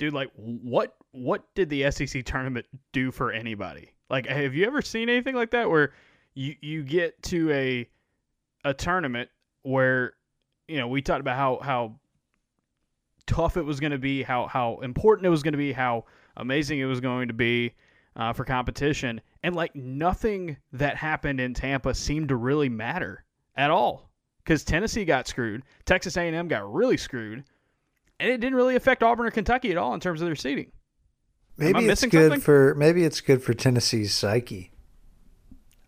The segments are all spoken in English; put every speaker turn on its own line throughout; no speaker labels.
dude, like what what did the SEC tournament do for anybody? Like, have you ever seen anything like that where you you get to a a tournament where you know we talked about how how tough it was going to be, how how important it was going to be, how amazing it was going to be uh, for competition, and like nothing that happened in Tampa seemed to really matter at all because Tennessee got screwed, Texas A&M got really screwed, and it didn't really affect Auburn or Kentucky at all in terms of their seeding.
Maybe it's good something? for maybe it's good for Tennessee's psyche.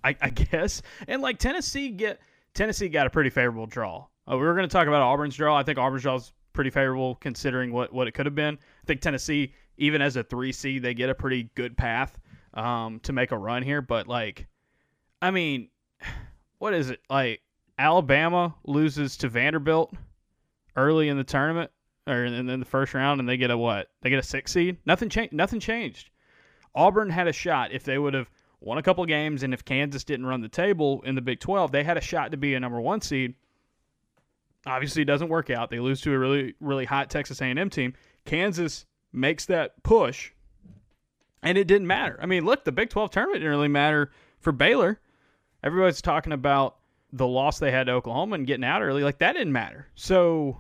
I, I, guess, and like Tennessee get Tennessee got a pretty favorable draw. Uh, we were going to talk about Auburn's draw. I think Auburn's draw is pretty favorable considering what what it could have been. I think Tennessee, even as a three seed, they get a pretty good path um, to make a run here. But like, I mean, what is it like? Alabama loses to Vanderbilt early in the tournament or in, in the first round, and they get a what? They get a six seed. Nothing changed. Nothing changed. Auburn had a shot if they would have won a couple games, and if Kansas didn't run the table in the Big Twelve, they had a shot to be a number one seed. Obviously, it doesn't work out. They lose to a really, really hot Texas A&M team. Kansas makes that push, and it didn't matter. I mean, look, the Big 12 tournament didn't really matter for Baylor. Everybody's talking about the loss they had to Oklahoma and getting out early. Like, that didn't matter. So,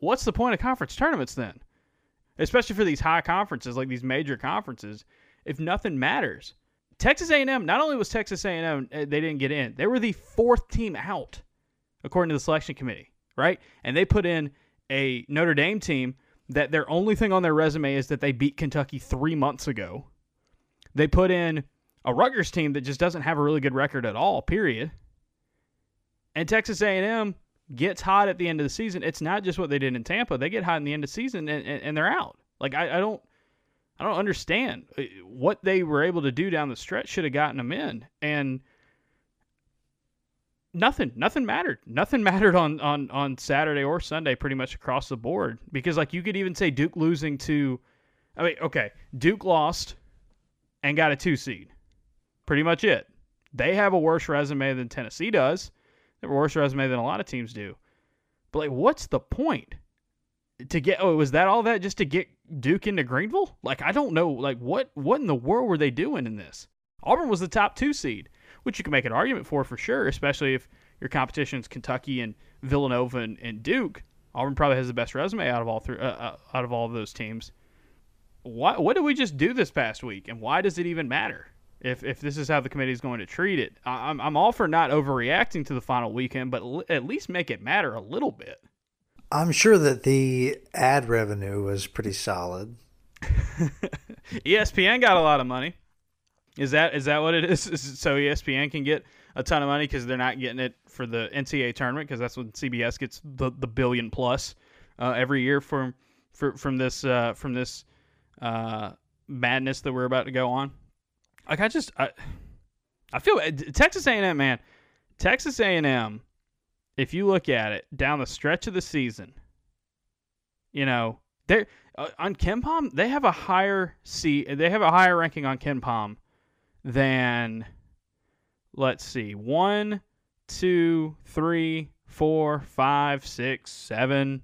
what's the point of conference tournaments then? Especially for these high conferences, like these major conferences, if nothing matters. Texas A&M, not only was Texas A&M, uh, they didn't get in, they were the fourth team out according to the selection committee, right? And they put in a Notre Dame team that their only thing on their resume is that they beat Kentucky three months ago. They put in a Rutgers team that just doesn't have a really good record at all. Period. And Texas A&M gets hot at the end of the season. It's not just what they did in Tampa; they get hot in the end of the season and, and, and they're out. Like I, I don't, I don't understand uh, what they were able to do down the stretch. Should have gotten them in, and nothing nothing mattered nothing mattered on on on saturday or sunday pretty much across the board because like you could even say duke losing to i mean okay duke lost and got a two seed pretty much it they have a worse resume than tennessee does worse resume than a lot of teams do but like what's the point to get oh was that all that just to get duke into greenville like i don't know like what what in the world were they doing in this auburn was the top two seed which you can make an argument for for sure, especially if your competition is Kentucky and Villanova and, and, Duke. Auburn probably has the best resume out of all three, uh, uh, out of all of those teams. What what did we just do this past week, and why does it even matter? If if this is how the committee is going to treat it, I'm I'm all for not overreacting to the final weekend, but l- at least make it matter a little bit.
I'm sure that the ad revenue was pretty solid.
ESPN got a lot of money. Is that is that what it is? So ESPN can get a ton of money because they're not getting it for the NCAA tournament because that's when CBS gets the, the billion plus uh, every year from for, from this uh, from this uh, madness that we're about to go on. Like I just I I feel Texas A&M man, Texas A&M. If you look at it down the stretch of the season, you know they uh, on KenPom they have a higher C they have a higher ranking on KenPom than let's see, one, two, three, four, five, six, seven,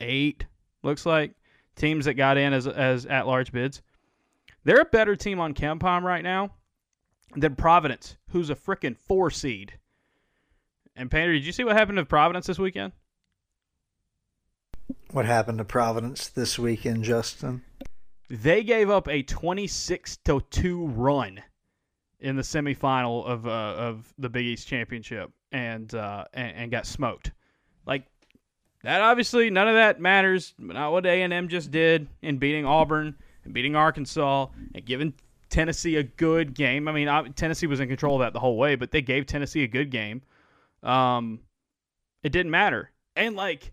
eight. Looks like teams that got in as as at large bids. They're a better team on KenPom right now than Providence, who's a freaking four seed. And Painter, did you see what happened to Providence this weekend?
What happened to Providence this weekend, Justin?
They gave up a 26 to 2 run in the semifinal of uh, of the Big East Championship and, uh, and and got smoked. Like that obviously none of that matters. Not what A&M just did in beating Auburn and beating Arkansas and giving Tennessee a good game. I mean, Tennessee was in control of that the whole way, but they gave Tennessee a good game. Um, it didn't matter. And like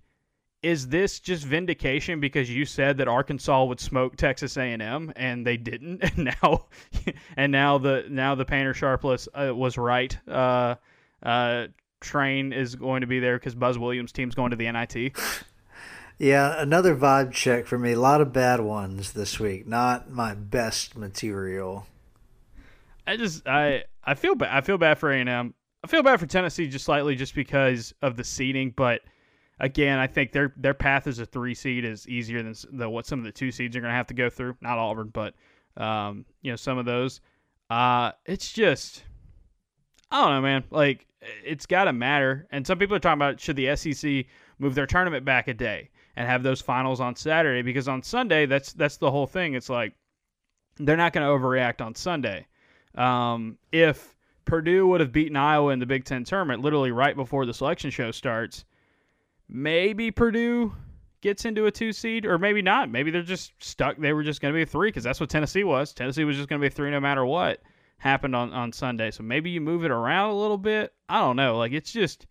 is this just vindication because you said that Arkansas would smoke Texas A&M and they didn't and now and now the now the Painter Sharpless uh, was right uh, uh, train is going to be there because Buzz Williams team's going to the NIT
yeah another vibe check for me a lot of bad ones this week not my best material
I just I I feel bad I feel bad for A&M I feel bad for Tennessee just slightly just because of the seeding but again, I think their their path as a three seed is easier than the, what some of the two seeds are going to have to go through. Not Auburn, but um, you know some of those. Uh, it's just I don't know, man. Like it's got to matter. And some people are talking about should the SEC move their tournament back a day and have those finals on Saturday because on Sunday that's that's the whole thing. It's like they're not going to overreact on Sunday. Um, if Purdue would have beaten Iowa in the Big Ten tournament literally right before the selection show starts, maybe Purdue gets into a two seed, or maybe not. Maybe they're just stuck. They were just going to be a three because that's what Tennessee was. Tennessee was just going to be a three no matter what happened on, on Sunday. So maybe you move it around a little bit. I don't know. Like it's just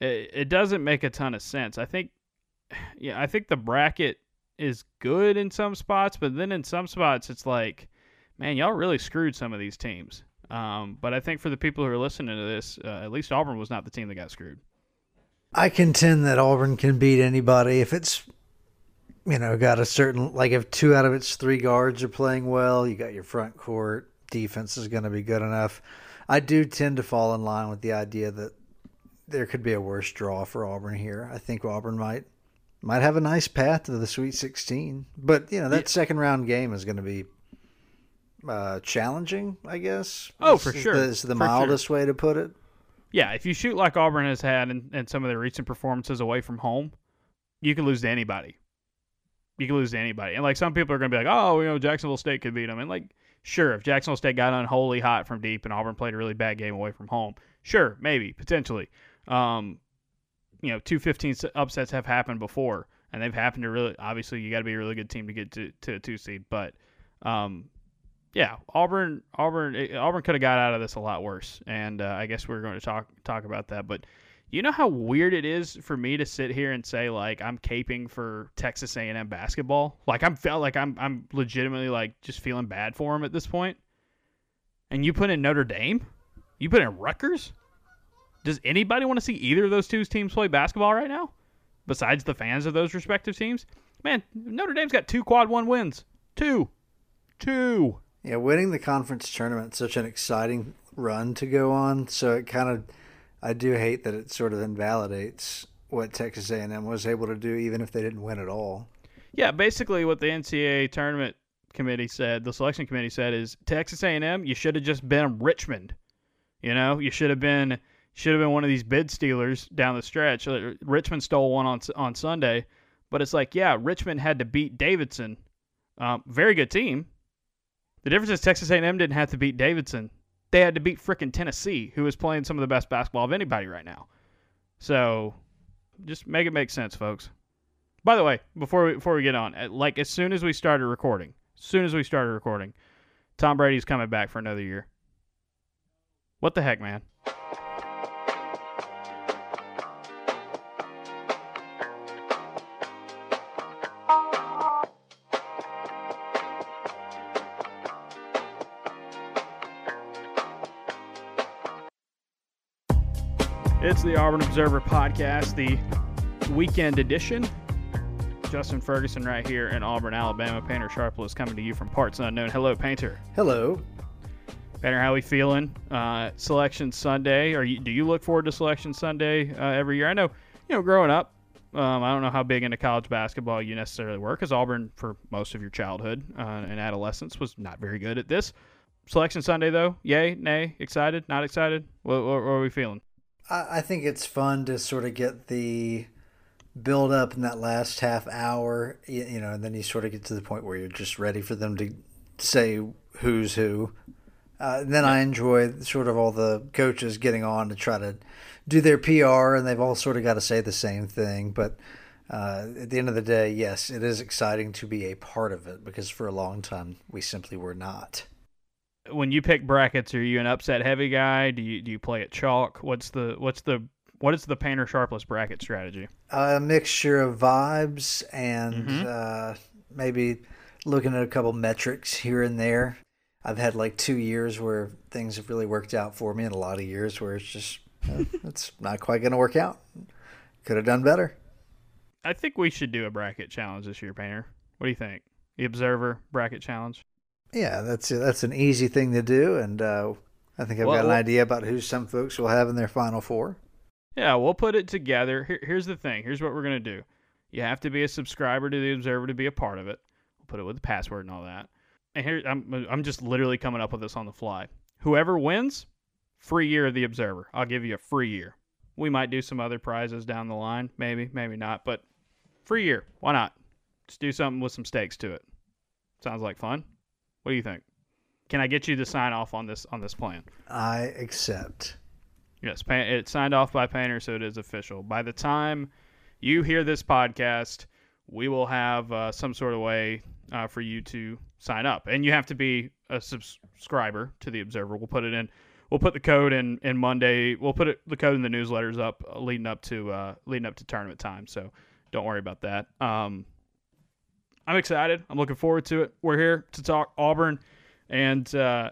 it, it doesn't make a ton of sense. I think yeah, I think the bracket is good in some spots, but then in some spots it's like, man, y'all really screwed some of these teams. Um, but I think for the people who are listening to this, uh, at least Auburn was not the team that got screwed.
I contend that Auburn can beat anybody if it's, you know, got a certain like if two out of its three guards are playing well, you got your front court defense is going to be good enough. I do tend to fall in line with the idea that there could be a worse draw for Auburn here. I think Auburn might might have a nice path to the Sweet 16, but you know that yeah. second round game is going to be uh, challenging, I guess.
Oh, for sure.
Is the, mildest sure. way to put it.
Yeah, if you shoot like Auburn has had in, in some of their recent performances away from home, you can lose to anybody. You can lose to anybody, and like some people are going to be like, "Oh, you know, Jacksonville State could beat them," and like, sure, if Jacksonville State got unholy hot from deep and Auburn played a really bad game away from home, sure, maybe potentially. Um, you know, two fifteen upsets have happened before, and they've happened to really. Obviously, you got to be a really good team to get to to a two seed, but um, yeah, Auburn, Auburn, eh, Auburn could have got out of this a lot worse, and uh, I guess we're going to talk talk about that. But you know how weird it is for me to sit here and say like I'm caping for Texas A&M basketball. Like I'm felt like I'm I'm legitimately like just feeling bad for them at this point. And you put in Notre Dame, you put in Rutgers. Does anybody want to see either of those two teams play basketball right now? Besides the fans of those respective teams, man, Notre Dame's got two quad one wins. Two, two.
Yeah, winning the conference tournament is such an exciting run to go on. So it kind of, I do hate that it sort of invalidates what Texas A&M was able to do, even if they didn't win at all.
Yeah, basically what the NCAA tournament committee said, the selection committee said, is Texas A&M, you should have just been Richmond. You know, you should have been should have been one of these bid stealers down the stretch. Uh, Richmond stole one on on Sunday, but it's like, yeah, Richmond had to beat Davidson. Um, very good team, the difference is Texas A&M didn't have to beat Davidson. They had to beat frickin' Tennessee, who is playing some of the best basketball of anybody right now. So, just make it make sense, folks. By the way, before we, before we get on, like as soon as we started recording, as soon as we started recording, Tom Brady's coming back for another year. What the heck, man? The Auburn Observer podcast, the weekend edition. Justin Ferguson right here in Auburn, Alabama. Painter Sharple is coming to you from parts unknown. Hello, Painter.
Hello.
Painter, how are we feeling? Uh, Selection Sunday. Are you? Do you look forward to Selection Sunday uh, every year? I know, you know, growing up, um, I don't know how big into college basketball you necessarily were, because Auburn, for most of your childhood uh, and adolescence, was not very good at this. Selection Sunday, though, yay, nay, excited, not excited? What, what, what are we feeling?
I think it's fun to sort of get the build up in that last half hour, you know, and then you sort of get to the point where you're just ready for them to say who's who. Uh, then I enjoy sort of all the coaches getting on to try to do their PR, and they've all sort of got to say the same thing. But uh, at the end of the day, yes, it is exciting to be a part of it because for a long time we simply were not
when you pick brackets, are you an upset heavy guy? Do you do you play at chalk? What's the what's the what is the painter sharpless bracket strategy?
A mixture of vibes and mm-hmm. uh, maybe looking at a couple metrics here and there. I've had like two years where things have really worked out for me, and a lot of years where it's just uh, it's not quite going to work out. Could have done better.
I think we should do a bracket challenge this year, Painter. What do you think? The Observer bracket challenge.
Yeah, that's that's an easy thing to do, and uh, I think I've well, got an idea about who some folks will have in their final four.
Yeah, we'll put it together. Here, here's the thing. Here's what we're gonna do. You have to be a subscriber to the Observer to be a part of it. We'll put it with the password and all that. And here, I'm I'm just literally coming up with this on the fly. Whoever wins, free year of the Observer. I'll give you a free year. We might do some other prizes down the line, maybe, maybe not, but free year. Why not? Just do something with some stakes to it. Sounds like fun. What do you think? Can I get you to sign off on this on this plan?
I accept.
Yes, it's signed off by Painter, so it is official. By the time you hear this podcast, we will have uh, some sort of way uh, for you to sign up, and you have to be a subscriber to the Observer. We'll put it in. We'll put the code in, in Monday. We'll put it, the code in the newsletters up uh, leading up to uh, leading up to tournament time. So don't worry about that. Um, I'm excited. I'm looking forward to it. We're here to talk Auburn and uh,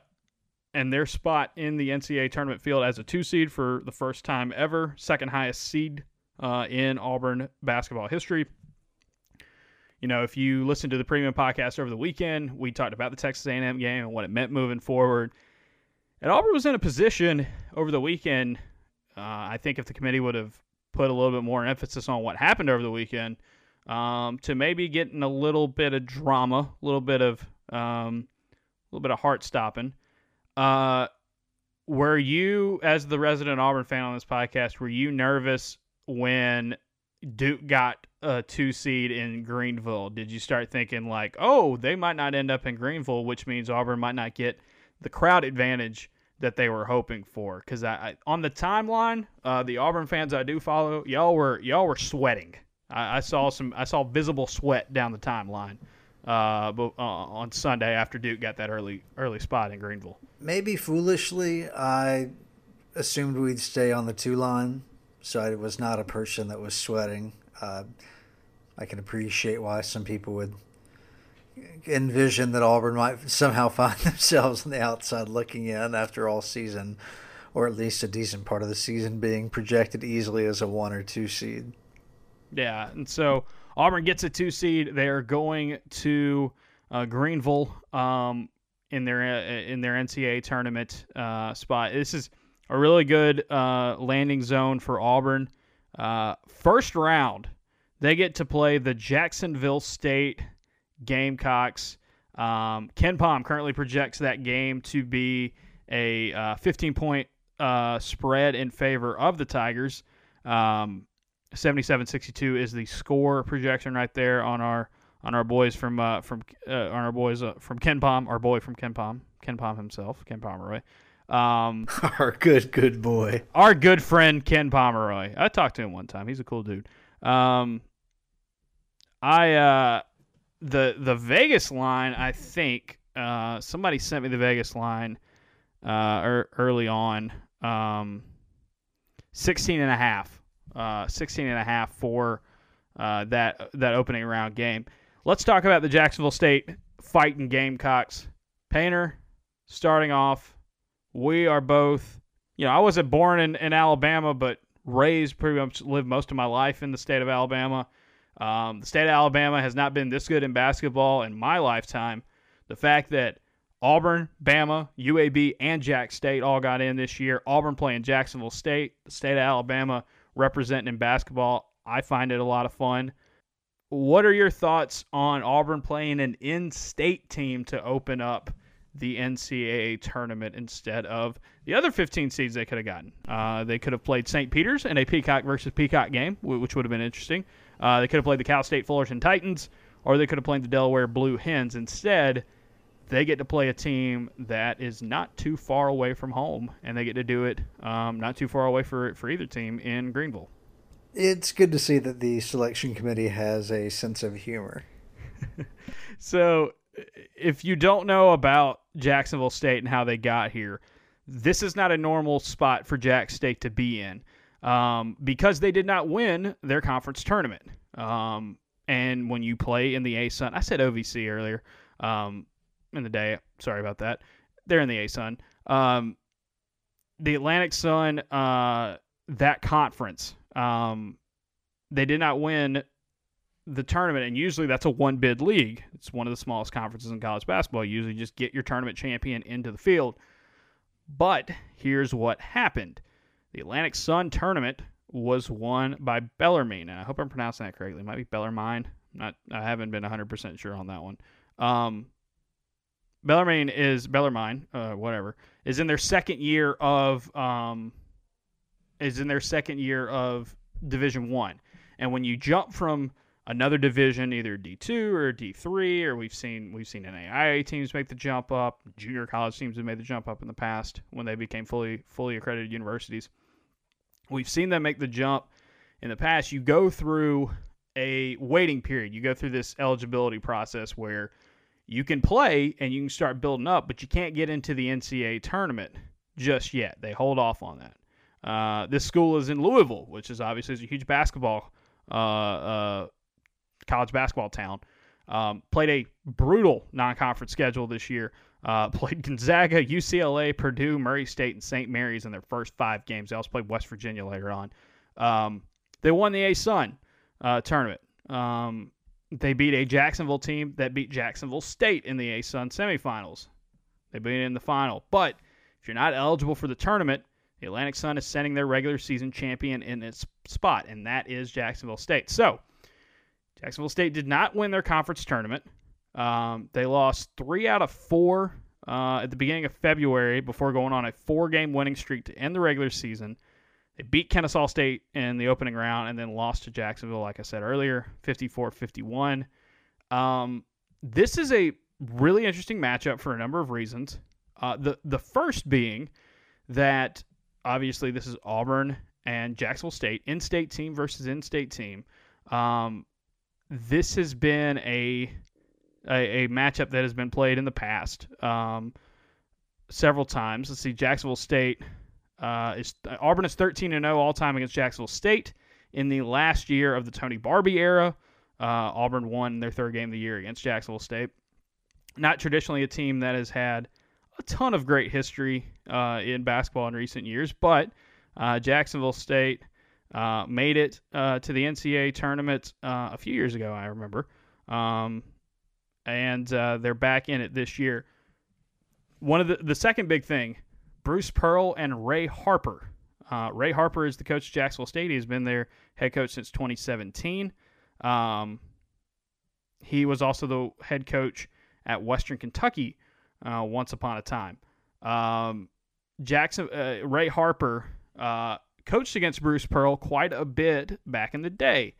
and their spot in the NCAA tournament field as a two seed for the first time ever, second highest seed uh, in Auburn basketball history. You know, if you listen to the premium podcast over the weekend, we talked about the Texas A&M game and what it meant moving forward. And Auburn was in a position over the weekend. Uh, I think if the committee would have put a little bit more emphasis on what happened over the weekend, um, to maybe getting a little bit of drama, a little bit of um, a little bit of heart stopping. Uh, were you, as the resident Auburn fan on this podcast, were you nervous when Duke got a two seed in Greenville? Did you start thinking like, oh, they might not end up in Greenville, which means Auburn might not get the crowd advantage that they were hoping for? Because I, I, on the timeline, uh, the Auburn fans I do follow, y'all were y'all were sweating. I, I saw some, I saw visible sweat down the timeline. Uh, but, uh, on Sunday after Duke got that early early spot in Greenville.
Maybe foolishly, I assumed we'd stay on the two line so I was not a person that was sweating. Uh, I can appreciate why some people would envision that Auburn might somehow find themselves on the outside looking in after all season, or at least a decent part of the season being projected easily as a one or two seed.
Yeah, and so Auburn gets a two seed. They are going to uh, Greenville um, in their uh, in their NCAA tournament uh, spot. This is a really good uh, landing zone for Auburn. Uh, first round, they get to play the Jacksonville State Gamecocks. Um, KenPom currently projects that game to be a uh, 15 point spread in favor of the Tigers. Um, 77-62 is the score projection right there on our on our boys from uh, from uh, on our boys uh, from KenPom, our boy from KenPom, Ken Palm himself, Ken Pomeroy.
Um, our good, good boy.
Our good friend Ken Pomeroy. I talked to him one time. He's a cool dude. Um, I uh, the the Vegas line. I think uh, somebody sent me the Vegas line uh, er, early on. Um, 16 and a half. Uh, 16 and a half for uh, that that opening round game. Let's talk about the Jacksonville State fighting Gamecocks. Painter starting off we are both, you know, I wasn't born in, in Alabama, but raised pretty much lived most of my life in the state of Alabama. Um, the state of Alabama has not been this good in basketball in my lifetime. The fact that Auburn, Bama, UAB, and Jack State all got in this year. Auburn playing Jacksonville State, the state of Alabama representing in basketball. I find it a lot of fun. What are your thoughts on Auburn playing an in state team to open up the NCAA tournament instead of the other 15 seeds they could have gotten. Uh, they could have played St. Peter's in a Peacock versus Peacock game, which would have been interesting. Uh, they could have played the Cal State Fullerton Titans, or they could have played the Delaware Blue Hens. Instead, they get to play a team that is not too far away from home, and they get to do it um, not too far away for for either team in Greenville.
It's good to see that the selection committee has a sense of humor.
so if you don't know about Jacksonville State and how they got here, this is not a normal spot for Jack State to be in um, because they did not win their conference tournament. Um, and when you play in the ASUN, I said OVC earlier um, in the day. Sorry about that. They're in the ASUN. Um, the Atlantic Sun, uh, that conference, um, they did not win the tournament, and usually that's a one bid league. It's one of the smallest conferences in college basketball. You usually just get your tournament champion into the field. But here's what happened the Atlantic Sun tournament was won by Bellarmine, and I hope I'm pronouncing that correctly. It might be Bellarmine. Not, I haven't been 100% sure on that one. Um, Bellarmine is Bellarmine, uh, whatever, is in their second year of um, is in their second year of Division One, and when you jump from another division, either D two or D three, or we've seen we've seen NAIA teams make the jump up, junior college teams have made the jump up in the past when they became fully fully accredited universities. We've seen them make the jump in the past. You go through a waiting period. You go through this eligibility process where you can play and you can start building up, but you can't get into the NCAA tournament just yet. They hold off on that. Uh, this school is in Louisville, which is obviously a huge basketball uh, uh, college basketball town. Um, played a brutal non-conference schedule this year. Uh, played Gonzaga, UCLA, Purdue, Murray State, and St. Mary's in their first five games. They also played West Virginia later on. Um, they won the ASUN uh, tournament. Um, they beat a Jacksonville team that beat Jacksonville State in the ASUN semifinals. They beat it in the final. But if you're not eligible for the tournament, the Atlantic Sun is sending their regular season champion in its spot, and that is Jacksonville State. So, Jacksonville State did not win their conference tournament. Um, they lost three out of four uh, at the beginning of February before going on a four game winning streak to end the regular season. They beat Kennesaw State in the opening round and then lost to Jacksonville, like I said earlier, 54 51. Um, this is a really interesting matchup for a number of reasons. Uh, the, the first being that obviously this is Auburn and Jacksonville State, in state team versus in state team. Um, this has been a, a, a matchup that has been played in the past um, several times. Let's see, Jacksonville State uh, is Auburn is 13 and 0 all time against Jacksonville State. In the last year of the Tony Barbee era, uh, Auburn won their third game of the year against Jacksonville State. Not traditionally a team that has had a ton of great history uh, in basketball in recent years, but uh, Jacksonville State uh, made it uh, to the NCAA tournament a few years ago, I remember. Um, and they're back in it this year. One of the, the second big thing Bruce Pearl and Ray Harper. Uh, Ray Harper is the coach of Jacksonville State. He's been their head coach since 2017. Um, he was also the head coach at Western Kentucky uh, once upon a time. Um, Jackson uh, Ray Harper uh, coached against Bruce Pearl quite a bit back in the day.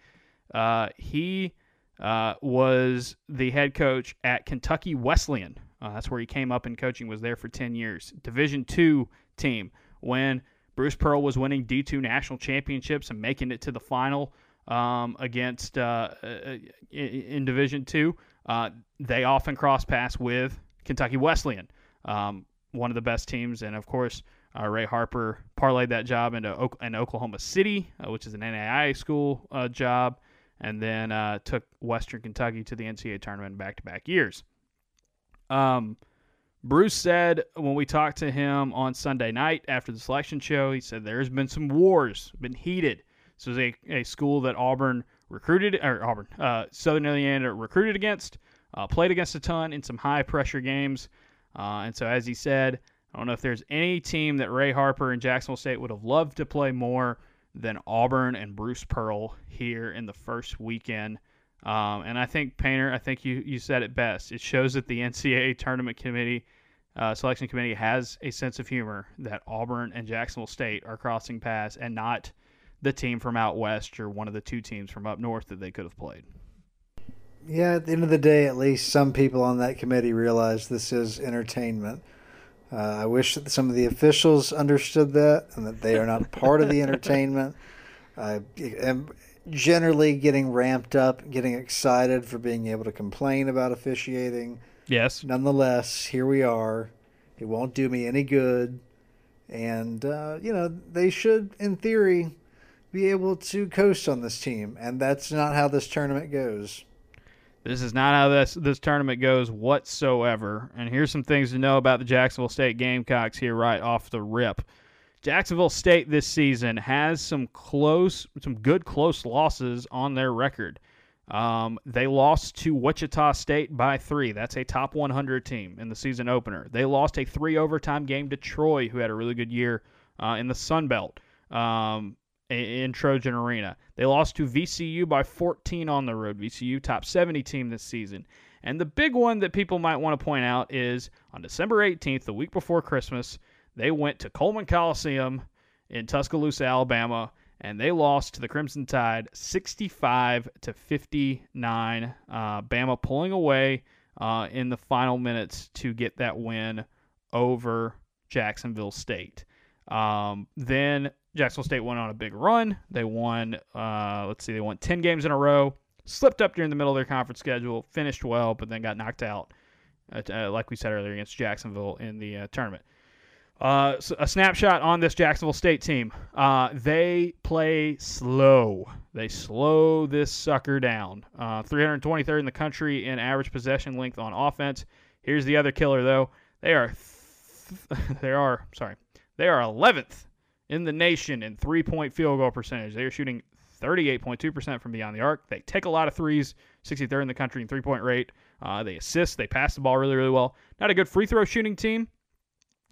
Uh, he uh, was the head coach at Kentucky Wesleyan uh, that's where he came up in coaching. Was there for ten years. Division two team when Bruce Pearl was winning D two national championships and making it to the final um, against uh, uh in, in, Division two. Uh, they often cross paths with Kentucky Wesleyan, um, one of the best teams, and of course. Uh, Ray Harper parlayed that job into o- in Oklahoma City, uh, which is an NAIA school uh, job, and then uh, took Western Kentucky to the NCAA tournament back to back years. Um, Bruce said when we talked to him on Sunday night after the selection show, he said there's been some wars, been heated. This was a, a school that Auburn recruited, or Auburn, uh, Southern Indiana recruited against, uh, played against a ton in some high pressure games. Uh, and so, as he said, I don't know if there's any team that Ray Harper and Jacksonville State would have loved to play more than Auburn and Bruce Pearl here in the first weekend um, and I think Painter, I think you, you said it best. It shows that the NCAA tournament committee, uh, selection committee, has a sense of humor that Auburn and Jacksonville State are crossing paths, and not the team from out west or one of the two teams from up north that they could have played.
Yeah, at the end of the day, at least some people on that committee realize this is entertainment. Uh, I wish that some of the officials understood that and that they are not part of the entertainment. I am generally getting ramped up, getting excited for being able to complain about officiating.
Yes.
Nonetheless, here we are. It won't do me any good. And, uh, you know, they should, in theory, be able to coast on this team. And that's not how this tournament goes.
This is not how this this tournament goes whatsoever. And here's some things to know about the Jacksonville State Gamecocks here right off the rip. Jacksonville State this season has some close, some good close losses on their record. Um, they lost to Wichita State by three. That's a top 100 team in the season opener. They lost a three overtime game to Troy, who had a really good year uh, in the Sun Belt. Um, in Trojan Arena. They lost to VCU by 14 on the road. VCU top 70 team this season. And the big one that people might want to point out is on December 18th, the week before Christmas, they went to Coleman Coliseum in Tuscaloosa, Alabama, and they lost to the Crimson Tide 65 to 59. Uh, Bama pulling away uh, in the final minutes to get that win over Jacksonville State. Um, then Jacksonville State went on a big run. They won, uh, let's see, they won 10 games in a row, slipped up during the middle of their conference schedule, finished well, but then got knocked out, uh, like we said earlier, against Jacksonville in the uh, tournament. Uh, a snapshot on this Jacksonville State team. Uh, they play slow. They slow this sucker down. Uh, 323rd in the country in average possession length on offense. Here's the other killer, though. They are, th- they are sorry, they are 11th in the nation in three point field goal percentage. They are shooting 38.2% from beyond the arc. They take a lot of threes, 63rd in the country in three point rate. Uh, they assist, they pass the ball really, really well. Not a good free throw shooting team.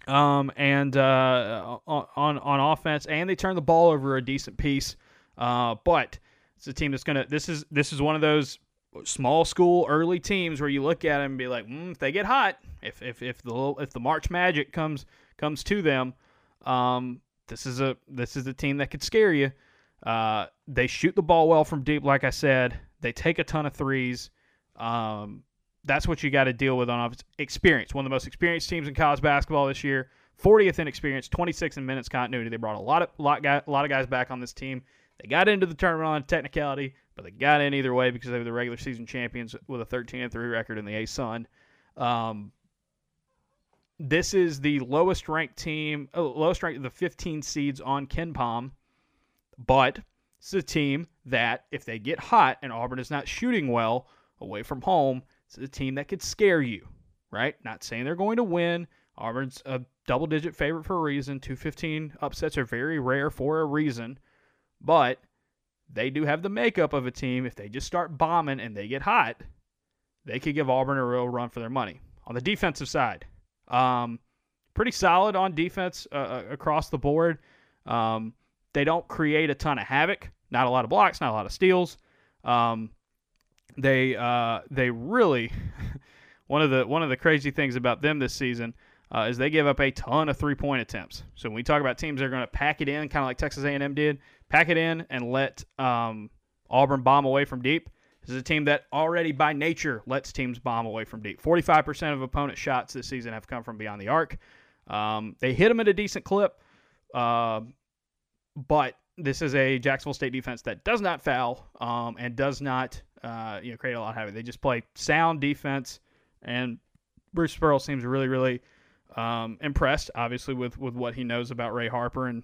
Um, and uh, on on offense, and they turn the ball over a decent piece. Uh, but it's a team that's gonna. This is this is one of those small school early teams where you look at them and be like, mm, if they get hot, if if if the if the March Magic comes comes to them, um, this is a this is a team that could scare you. Uh, they shoot the ball well from deep, like I said. They take a ton of threes. Um, that's what you got to deal with on offense. Experience. One of the most experienced teams in college basketball this year. 40th in experience, 26 in minutes continuity. They brought a lot of lot guy, a lot of guys back on this team. They got into the tournament on technicality, but they got in either way because they were the regular season champions with a 13 and 3 record in the ASUN. Um, this is the lowest ranked team, oh, lowest ranked of the 15 seeds on KenPom, but it's a team that if they get hot and Auburn is not shooting well away from home, it's a team that could scare you, right? Not saying they're going to win. Auburn's a double digit favorite for a reason. 215 upsets are very rare for a reason, but they do have the makeup of a team. If they just start bombing and they get hot, they could give Auburn a real run for their money. On the defensive side, um, pretty solid on defense uh, uh, across the board. Um, they don't create a ton of havoc. Not a lot of blocks, not a lot of steals. Um, they uh, they really one of the one of the crazy things about them this season uh, is they give up a ton of three point attempts. So when we talk about teams that are going to pack it in, kind of like Texas A&M did, pack it in and let um, Auburn bomb away from deep. This is a team that already by nature lets teams bomb away from deep. 45% of opponent shots this season have come from beyond the arc. Um, they hit them at a decent clip, uh, but this is a Jacksonville State defense that does not foul um, and does not uh, you know create a lot of havoc. They just play sound defense, and Bruce Pearl seems really really um, impressed, obviously with with what he knows about Ray Harper and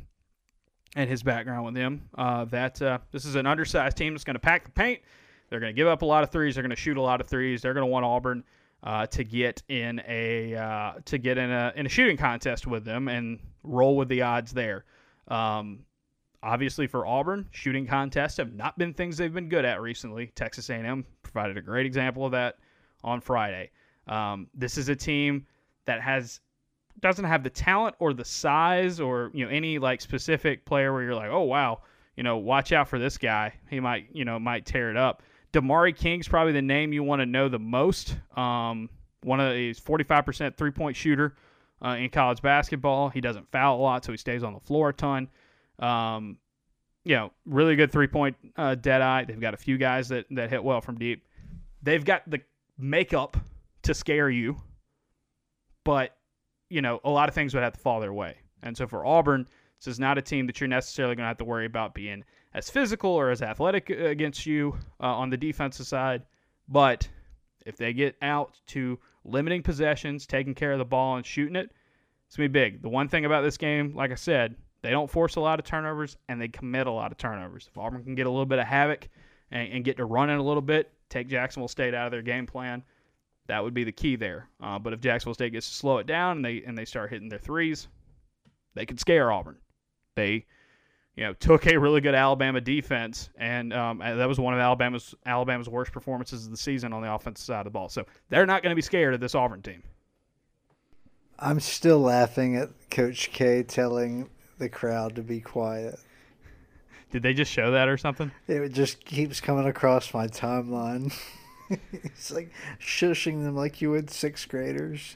and his background with him. Uh, that uh, this is an undersized team that's going to pack the paint. They're going to give up a lot of threes. They're going to shoot a lot of threes. They're going to want Auburn uh, to get in a uh, to get in a in a shooting contest with them and roll with the odds there. Um, obviously, for Auburn, shooting contests have not been things they've been good at recently. Texas A&M provided a great example of that on Friday. Um, this is a team that has doesn't have the talent or the size or you know any like specific player where you're like, oh wow, you know, watch out for this guy. He might you know might tear it up. Demaree King's probably the name you want to know the most. Um, one of these 45% three point shooter uh, in college basketball. He doesn't foul a lot, so he stays on the floor a ton. Um, you know, really good three point uh, dead eye. They've got a few guys that, that hit well from deep. They've got the makeup to scare you, but, you know, a lot of things would have to fall their way. And so for Auburn, this is not a team that you're necessarily going to have to worry about being as physical or as athletic against you uh, on the defensive side. But if they get out to limiting possessions, taking care of the ball, and shooting it, it's going to be big. The one thing about this game, like I said, they don't force a lot of turnovers and they commit a lot of turnovers. If Auburn can get a little bit of havoc and, and get to running a little bit, take Jacksonville State out of their game plan, that would be the key there. Uh, but if Jacksonville State gets to slow it down and they and they start hitting their threes, they could scare Auburn. They you know, took a really good Alabama defense, and um, that was one of Alabama's Alabama's worst performances of the season on the offensive side of the ball. So they're not going to be scared of this Auburn team.
I'm still laughing at Coach K telling the crowd to be quiet.
Did they just show that or something?
It just keeps coming across my timeline. it's like shushing them like you would sixth graders.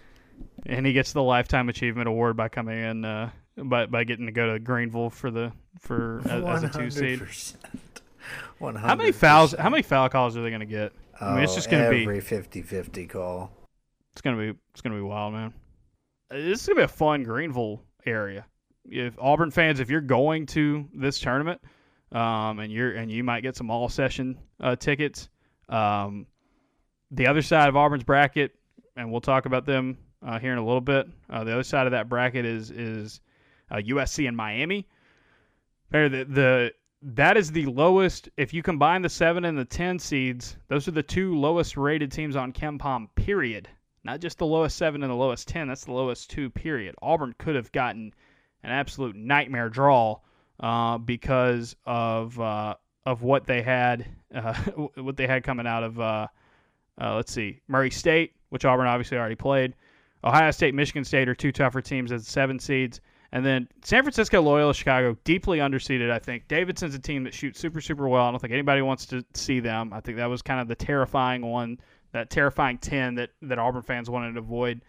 And he gets the lifetime achievement award by coming in uh, by by getting to go to Greenville for the for as, as a two seed.
100%.
How many fouls? How many foul calls are they going to get?
Oh,
I mean, it's just gonna be-
every 50-50 call.
It's gonna be it's gonna be wild, man. This is gonna be a fun Greenville area. If Auburn fans, if you're going to this tournament, um, and you're and you might get some all session uh, tickets, um, the other side of Auburn's bracket, and we'll talk about them uh, here in a little bit. Uh, the other side of that bracket is is uh, USC and Miami. There, the, the that is the lowest. If you combine the seven and the ten seeds, those are the two lowest rated teams on KenPom. Period. Not just the lowest seven and the lowest ten. That's the lowest two. Period. Auburn could have gotten an absolute nightmare draw uh, because of uh, of what they had uh, what they had coming out of. Uh, uh, let's see, Murray State, which Auburn obviously already played. Ohio State, Michigan State are two tougher teams as seven seeds. And then San Francisco, Loyola, Chicago, deeply underseeded, I think. Davidson's a team that shoots super, super well. I don't think anybody wants to see them. I think that was kind of the terrifying one, that terrifying 10 that, that Auburn fans wanted to avoid,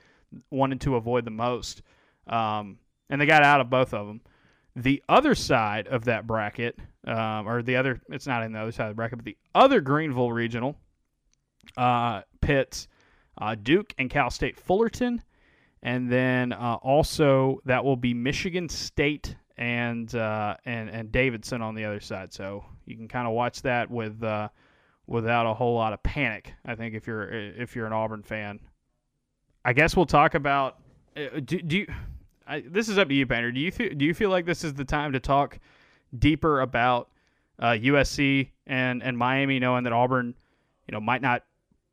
wanted to avoid the most. Um, and they got out of both of them. The other side of that bracket, um, or the other, it's not in the other side of the bracket, but the other Greenville regional uh, pits uh, Duke and Cal State Fullerton. And then uh, also that will be Michigan State and uh, and and Davidson on the other side. So you can kind of watch that with uh, without a whole lot of panic. I think if you're if you're an Auburn fan, I guess we'll talk about. uh, Do, do you? I, this is up to you, Painter. Do you feel do you feel like this is the time to talk deeper about uh, USC and and Miami, knowing that Auburn, you know, might not,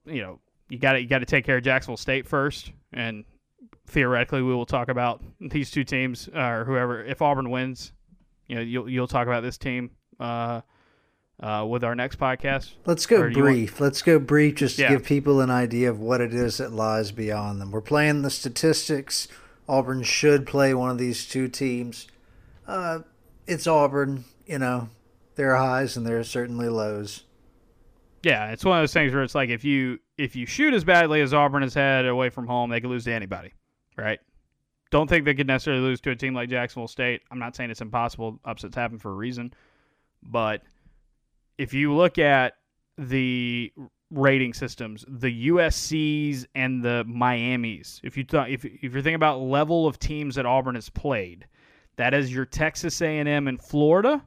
you know, you got to you got to take care of Jacksonville State first, and theoretically we will talk about these two teams uh, or whoever. If Auburn wins, you know, you'll you'll talk about this team uh, uh, with our next podcast.
Let's go
you want-
brief. Let's go brief just to
Yeah.
give people an idea of what it is that lies beyond them. We're playing the statistics. Auburn should play one of these two teams. Uh, it's Auburn, you know. There are highs and there are certainly lows.
Yeah, it's one of those things where it's like if you if you shoot as badly as Auburn has had away from home, they could lose to anybody, right? Don't think they could necessarily lose to a team like Jacksonville State. I'm not saying it's impossible. Upsets happen for a reason, but if you look at the rating systems, the USC's and the Miami's, if you th- if if you're thinking about level of teams that Auburn has played, that is your Texas A&M and Florida.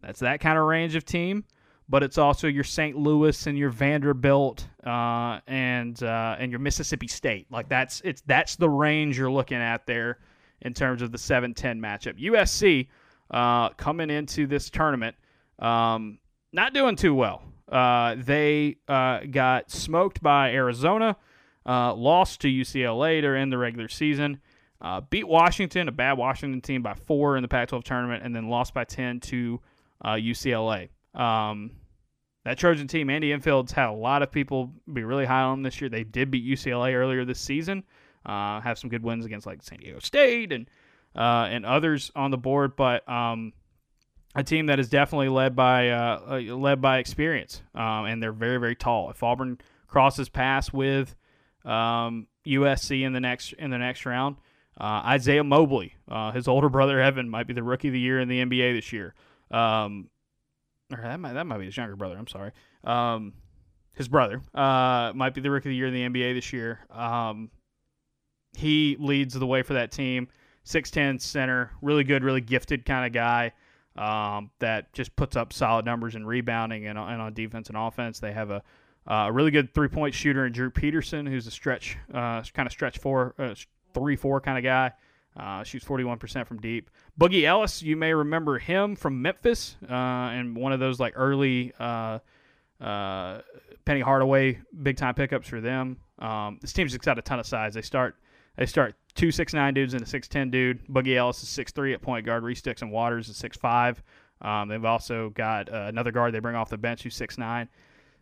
That's that kind of range of team but it's also your St. Louis and your Vanderbilt uh, and uh, and your Mississippi State. Like that's it's that's the range you're looking at there in terms of the 7-10 matchup. USC uh, coming into this tournament, um, not doing too well. Uh, they uh, got smoked by Arizona, uh, lost to UCLA during the regular season. Uh, beat Washington, a bad Washington team, by four in the Pac-12 tournament, and then lost by ten to uh, UCLA. Um, that Trojan team, Andy Enfield's had a lot of people be really high on them this year. They did beat UCLA earlier this season. Uh, have some good wins against like San Diego State and uh, and others on the board, but um, a team that is definitely led by uh, uh, led by experience, um, and they're very very tall. If Auburn crosses paths with um, USC in the next in the next round, uh, Isaiah Mobley, uh, his older brother Evan, might be the rookie of the year in the NBA this year. Um, or that might that might be his younger brother. I'm sorry. Um, his brother uh, might be the rookie of the year in the NBA this year. Um, he leads the way for that team. 6'10 center, really good, really gifted kind of guy um, that just puts up solid numbers in rebounding and, and on defense and offense. They have a, uh, a really good three point shooter in Drew Peterson, who's a stretch, uh, kind of stretch four, uh, three four kind of guy. Uh, shoots 41% from deep. Boogie Ellis, you may remember him from Memphis uh, and one of those like early uh, uh, Penny Hardaway big time pickups for them. Um, this team's just got a ton of size. They start they start two six nine dudes and a six ten dude. Boogie Ellis is six three at point guard. Reese Dixon Waters is six five. Um, they've also got uh, another guard they bring off the bench who's six nine.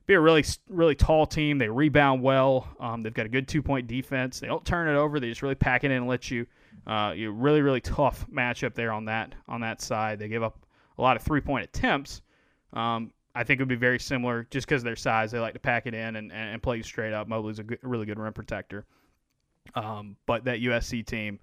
Be a really really tall team. They rebound well. Um, they've got a good two point defense. They don't turn it over. They just really pack it in and let you. Uh, you really really tough matchup there on that on that side. They give up a lot of three point attempts. Um, I think it would be very similar just because of their size. They like to pack it in and, and play you straight up. Mobley's a, good, a really good rim protector. Um, but that USC team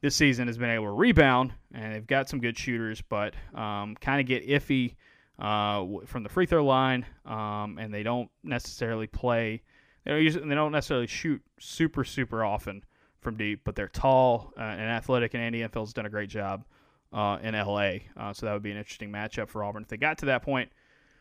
this season has been able to rebound, and they've got some good shooters, but um, kind of get iffy uh, from the free throw line, um, and they don't necessarily play. They don't, they don't necessarily shoot super super often from deep, but they're tall uh, and athletic, and Andy Enfield's done a great job uh, in LA. Uh, so that would be an interesting matchup for Auburn if they got to that point.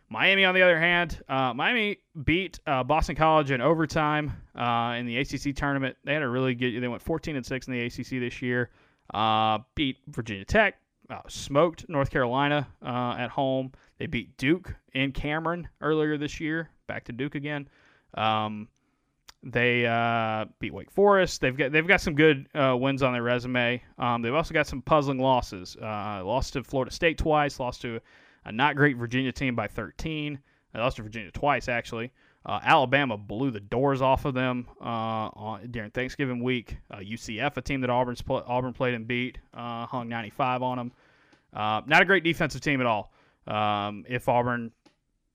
Miami, on the other hand, uh, Miami beat uh, Boston College in overtime uh, in the ACC tournament. They had a really good. They went 14 and six in the ACC this year. Uh, beat Virginia Tech, uh, smoked North Carolina uh, at home. They beat Duke in Cameron earlier this year. Back to Duke again. Um, they beat Wake Forest. They've got they've got some good wins on their resume. Um, they've also got some puzzling losses. lost to Florida State twice. Lost to a not great Virginia team by 13. They lost to Virginia twice, actually. Uh, Alabama blew the doors off of them uh, on, during Thanksgiving week. Uh, UCF, a team that Auburn's pl- Auburn played and beat, uh, hung 95 on them. Uh, not a great defensive team at all. Um, if Auburn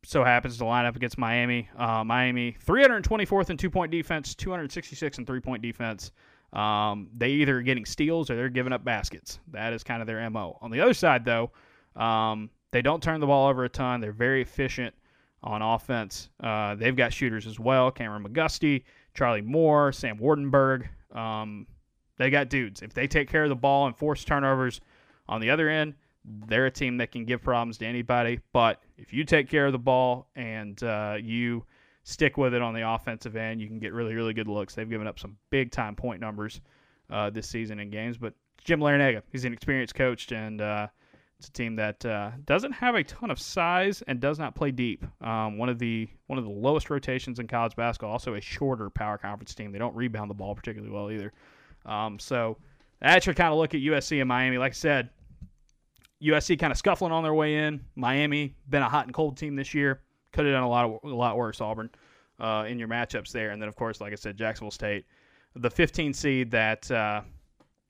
so happens to line up against Miami, uh, Miami 324th in two point defense, 266 in three point defense. Um, they either are getting steals or they're giving up baskets. That is kind of their mo. On the other side, though, um, they don't turn the ball over a ton. They're very efficient on offense. Uh, they've got shooters as well Kameron McGusty, Charlie Moore, Sam Waardenburg. Um, they got dudes. If they take care of the ball and force turnovers on the other end, they're a team that can give problems to anybody. But if you take care of the ball and uh, you stick with it on the offensive end, you can get really, really good looks. They've given up some big time point numbers uh, this season in games. But Jim Larrañaga, he's an experienced coach, and uh, it's a team that uh, doesn't have a ton of size and does not play deep. Um, one of the one of the lowest rotations in college basketball. Also a shorter power conference team. They don't rebound the ball particularly well either. Um, so that's your kind of look at USC and Miami. Like I said, USC kind of scuffling on their way in. Miami been a hot and cold team this year. Could have done a lot of, a lot worse. Auburn uh, in your matchups there, and then of course, like I said, Jacksonville State, the 15 seed that uh,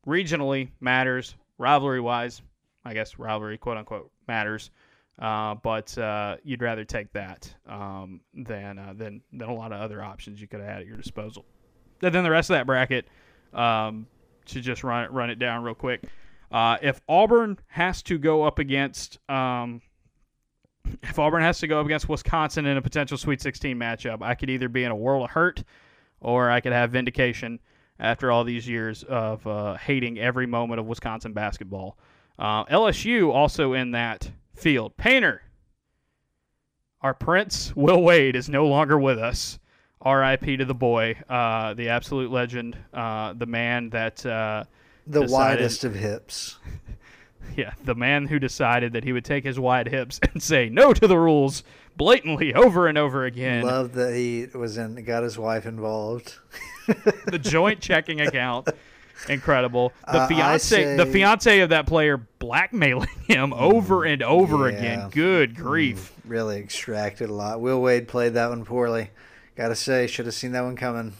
regionally matters, rivalry wise I guess rivalry, quote unquote, matters. Uh, but uh, you'd rather take that um, than uh, than than a lot of other options you could have had at your disposal. And then the rest of that bracket, um, to just run it run it down real quick. Uh, if Auburn has to go up against um, if Auburn has to go up against Wisconsin in a potential Sweet 16 matchup, I could either be in a world of hurt or I could have vindication after all these years of uh, hating every moment of Wisconsin basketball. Uh, LSU also in that field. Painter, our prince, Will Wade, is no longer with us. R.I.P. to the boy, uh, the absolute legend, uh, the man that uh,
the decided, widest of hips.
yeah, the man who decided that he would take his wide hips and say no to the rules blatantly over and over again.
Love that he was in, got his wife involved.
the joint checking account incredible. The uh, fiance, say, the fiance of that player, blackmailing him over and over yeah, again. Good grief!
Really extracted a lot. Will Wade played that one poorly. Got to say, should have seen that one coming.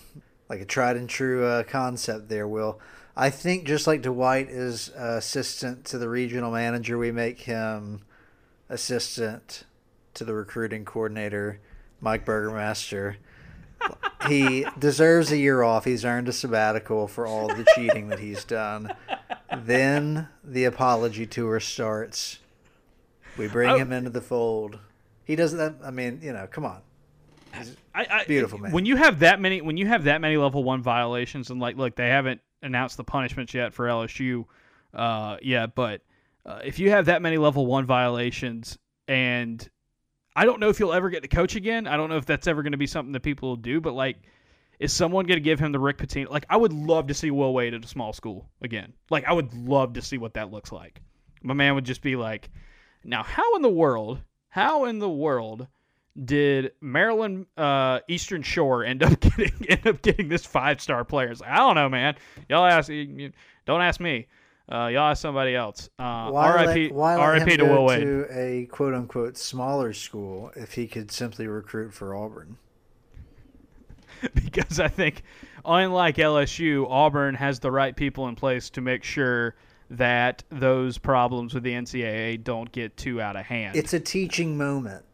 Like a tried and true uh, concept there, Will. I think just like Dwight is uh, assistant to the regional manager, we make him assistant to the recruiting coordinator, Mike Burgermaster he deserves a year off. He's earned a sabbatical for all the cheating that he's done. Then the apology tour starts. We bring oh. him into the fold. He doesn't. I mean, you know, come on.
I, I, beautiful man. When you have that many, when you have that many level one violations, and like, look, they haven't announced the punishments yet for LSU, uh, yeah, but uh, if you have that many level one violations and I don't know if he'll ever get to coach again. I don't know if that's ever going to be something that people will do, but like, is someone going to give him the Rick Pitino? Like, I would love to see Will Wade at a small school again. Like, I would love to see what that looks like. My man would just be like, now, how in the world, how in the world did Maryland uh, Eastern Shore end up getting end up getting this five star player? Like, I don't know, man. Y'all ask, don't ask me. Uh, y'all ask somebody else. Uh, RIP, RIP to Will Wade.
To a quote unquote smaller school if he could simply recruit for Auburn.
because I think, unlike LSU, Auburn has the right people in place to make sure that those problems with the NCAA don't get too out of hand.
It's a teaching moment,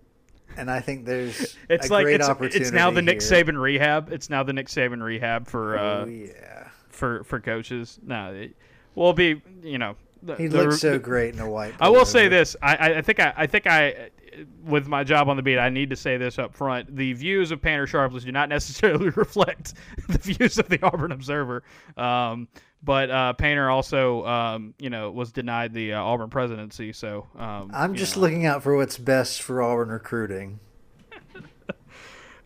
and I think there's
it's
a
like
great
it's,
opportunity.
it's now the Nick
here.
Saban rehab. It's now the Nick Saban rehab for uh,
oh yeah,
for for coaches. No, it, will be you know. The,
he
the-
looks so great in a white.
I will say this. I, I- think I, I think I, with my job on the beat, I need to say this up front. The views of Painter Sharpless do not necessarily reflect the views of the Auburn Observer. Um, but uh, Painter also, um, you know, was denied the uh, Auburn presidency. So um,
I'm just
know.
looking out for what's best for Auburn recruiting.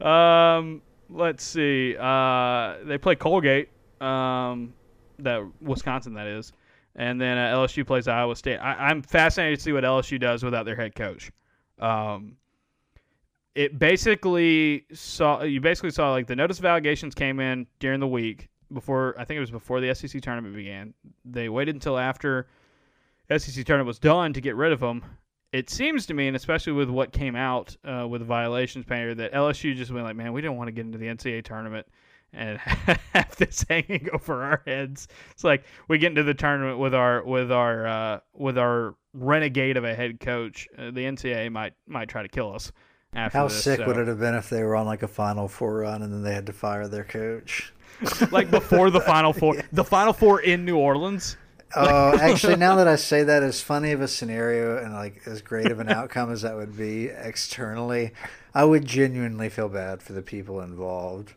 Um, let's see. Uh, they play Colgate. Um, that Wisconsin that is, and then uh, LSU plays Iowa State. I, I'm fascinated to see what LSU does without their head coach. Um, it basically saw you basically saw like the notice of allegations came in during the week before I think it was before the SEC tournament began. They waited until after SEC tournament was done to get rid of them. It seems to me, and especially with what came out uh, with the violations painter, that LSU just went like, "Man, we don't want to get into the NCAA tournament and have this hanging over our heads." It's like we get into the tournament with our with our uh, with our renegade of a head coach. Uh, the NCAA might might try to kill us. After
How
this,
sick
so-
would it have been if they were on like a Final Four run and then they had to fire their coach?
like before the Final Four, the Final Four in New Orleans.
Oh, actually, now that I say that, as funny of a scenario and like as great of an outcome as that would be externally, I would genuinely feel bad for the people involved.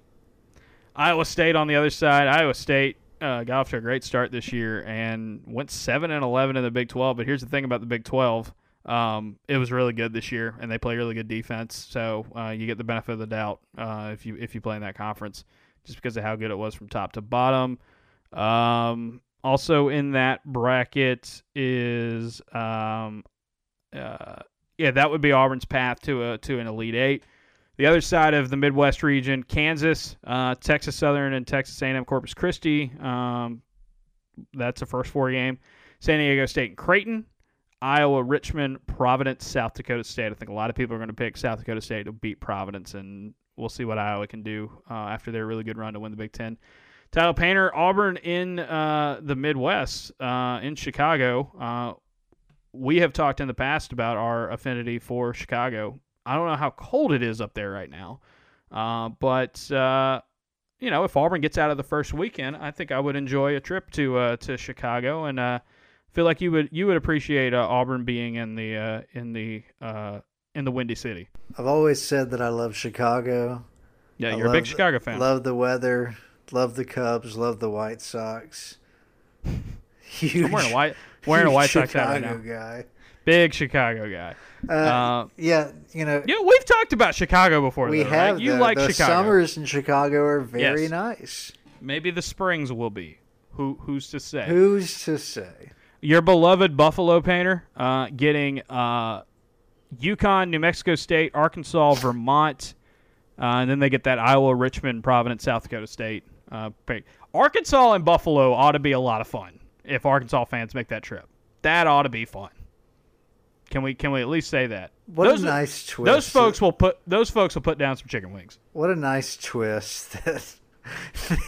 Iowa State on the other side. Iowa State uh, got off to a great start this year and went seven and eleven in the Big Twelve. But here's the thing about the Big Twelve: um, it was really good this year, and they play really good defense. So uh, you get the benefit of the doubt uh, if you if you play in that conference, just because of how good it was from top to bottom. Um, also in that bracket is um, uh, yeah, that would be Auburn's path to a to an Elite Eight. The other side of the Midwest region, Kansas, uh, Texas Southern, and Texas A&M Corpus Christi. Um, that's a first four game. San Diego State and Creighton, Iowa, Richmond, Providence, South Dakota State. I think a lot of people are going to pick South Dakota State to beat Providence, and we'll see what Iowa can do uh, after their really good run to win the Big Ten. Tyler Painter, Auburn in uh, the Midwest, uh, in Chicago. Uh, we have talked in the past about our affinity for Chicago. I don't know how cold it is up there right now, uh, but uh, you know, if Auburn gets out of the first weekend, I think I would enjoy a trip to uh, to Chicago, and uh, feel like you would you would appreciate uh, Auburn being in the uh, in the uh, in the Windy City.
I've always said that I love Chicago.
Yeah,
I
you're a big Chicago fan.
Love the weather. Love the Cubs. Love the White Sox. Huge.
I'm wearing a white wearing a White Sox hat right
Chicago
now.
guy.
Big Chicago guy.
Uh,
Uh,
yeah, you know,
Yeah, we've talked about Chicago before.
we
though,
have
right? You
the,
like
the
Chicago.
summers in Chicago are very
Yes.
nice.
Maybe the springs will be. Who who's to say?
Who's to say?
Your beloved Buffalo painter, uh, getting uh, UConn, New Mexico State, Arkansas, Vermont, uh, and then they get that Iowa, Richmond, Providence, South Dakota State. Uh. Arkansas and Buffalo ought to be a lot of fun if Arkansas fans make that trip. That ought to be fun. Can we can we at least say that?
What
those,
a nice twist.
Those folks will put those folks will put down some chicken wings.
What a nice twist that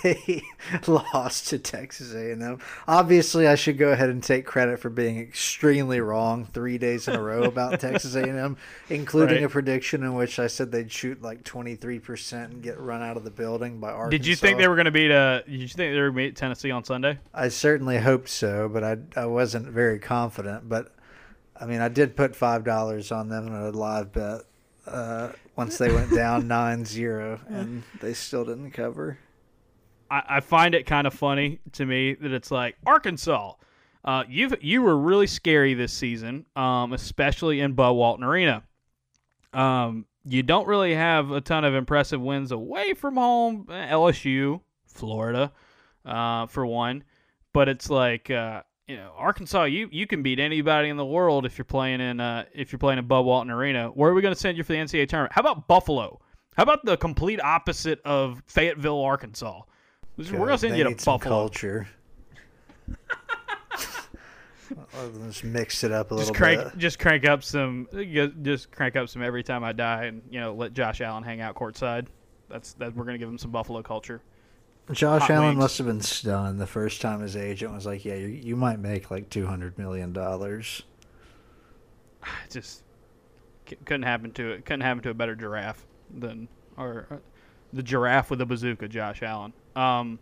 they lost to Texas A&M. Obviously, I should go ahead and take credit for being extremely wrong three days in a row about Texas A&M, including
Right.
a prediction in which I said they'd shoot like 23% and get run out of the building by Arkansas.
Did you think they were going to beat uh Did you think they were going to beat Tennessee on Sunday?
I certainly hoped so, but I I wasn't very confident. But I mean, I did put five dollars on them in a live bet uh, once they went down 9-0, and they still didn't cover.
I, I find it kind of funny to me that it's like Arkansas. Uh, you've you were really scary this season, um, especially in Bud Walton Arena. Um, you don't really have a ton of impressive wins away from home. eh, LSU, Florida, uh, for one, but it's like uh, you know Arkansas. You you can beat anybody in the world if you're playing in uh, if you're playing in Bud Walton Arena. Where are we going to send you for the NCAA tournament? How about Buffalo? How about the complete opposite of Fayetteville, Arkansas? We're going to send you to Buffalo.
culture. Just mix it up a
Just
little
crank,
bit.
just crank up some, just crank up some every time I die, and you know let Josh Allen hang out courtside. That's that we're gonna give him some Buffalo culture.
Josh
Hot
Allen
wings.
must have been stunned the first time his agent was like, "Yeah, you, you might make like two hundred million dollars."
Just couldn't happen to it. Couldn't happen to a better giraffe than or uh, the giraffe with the bazooka, Josh Allen. Um,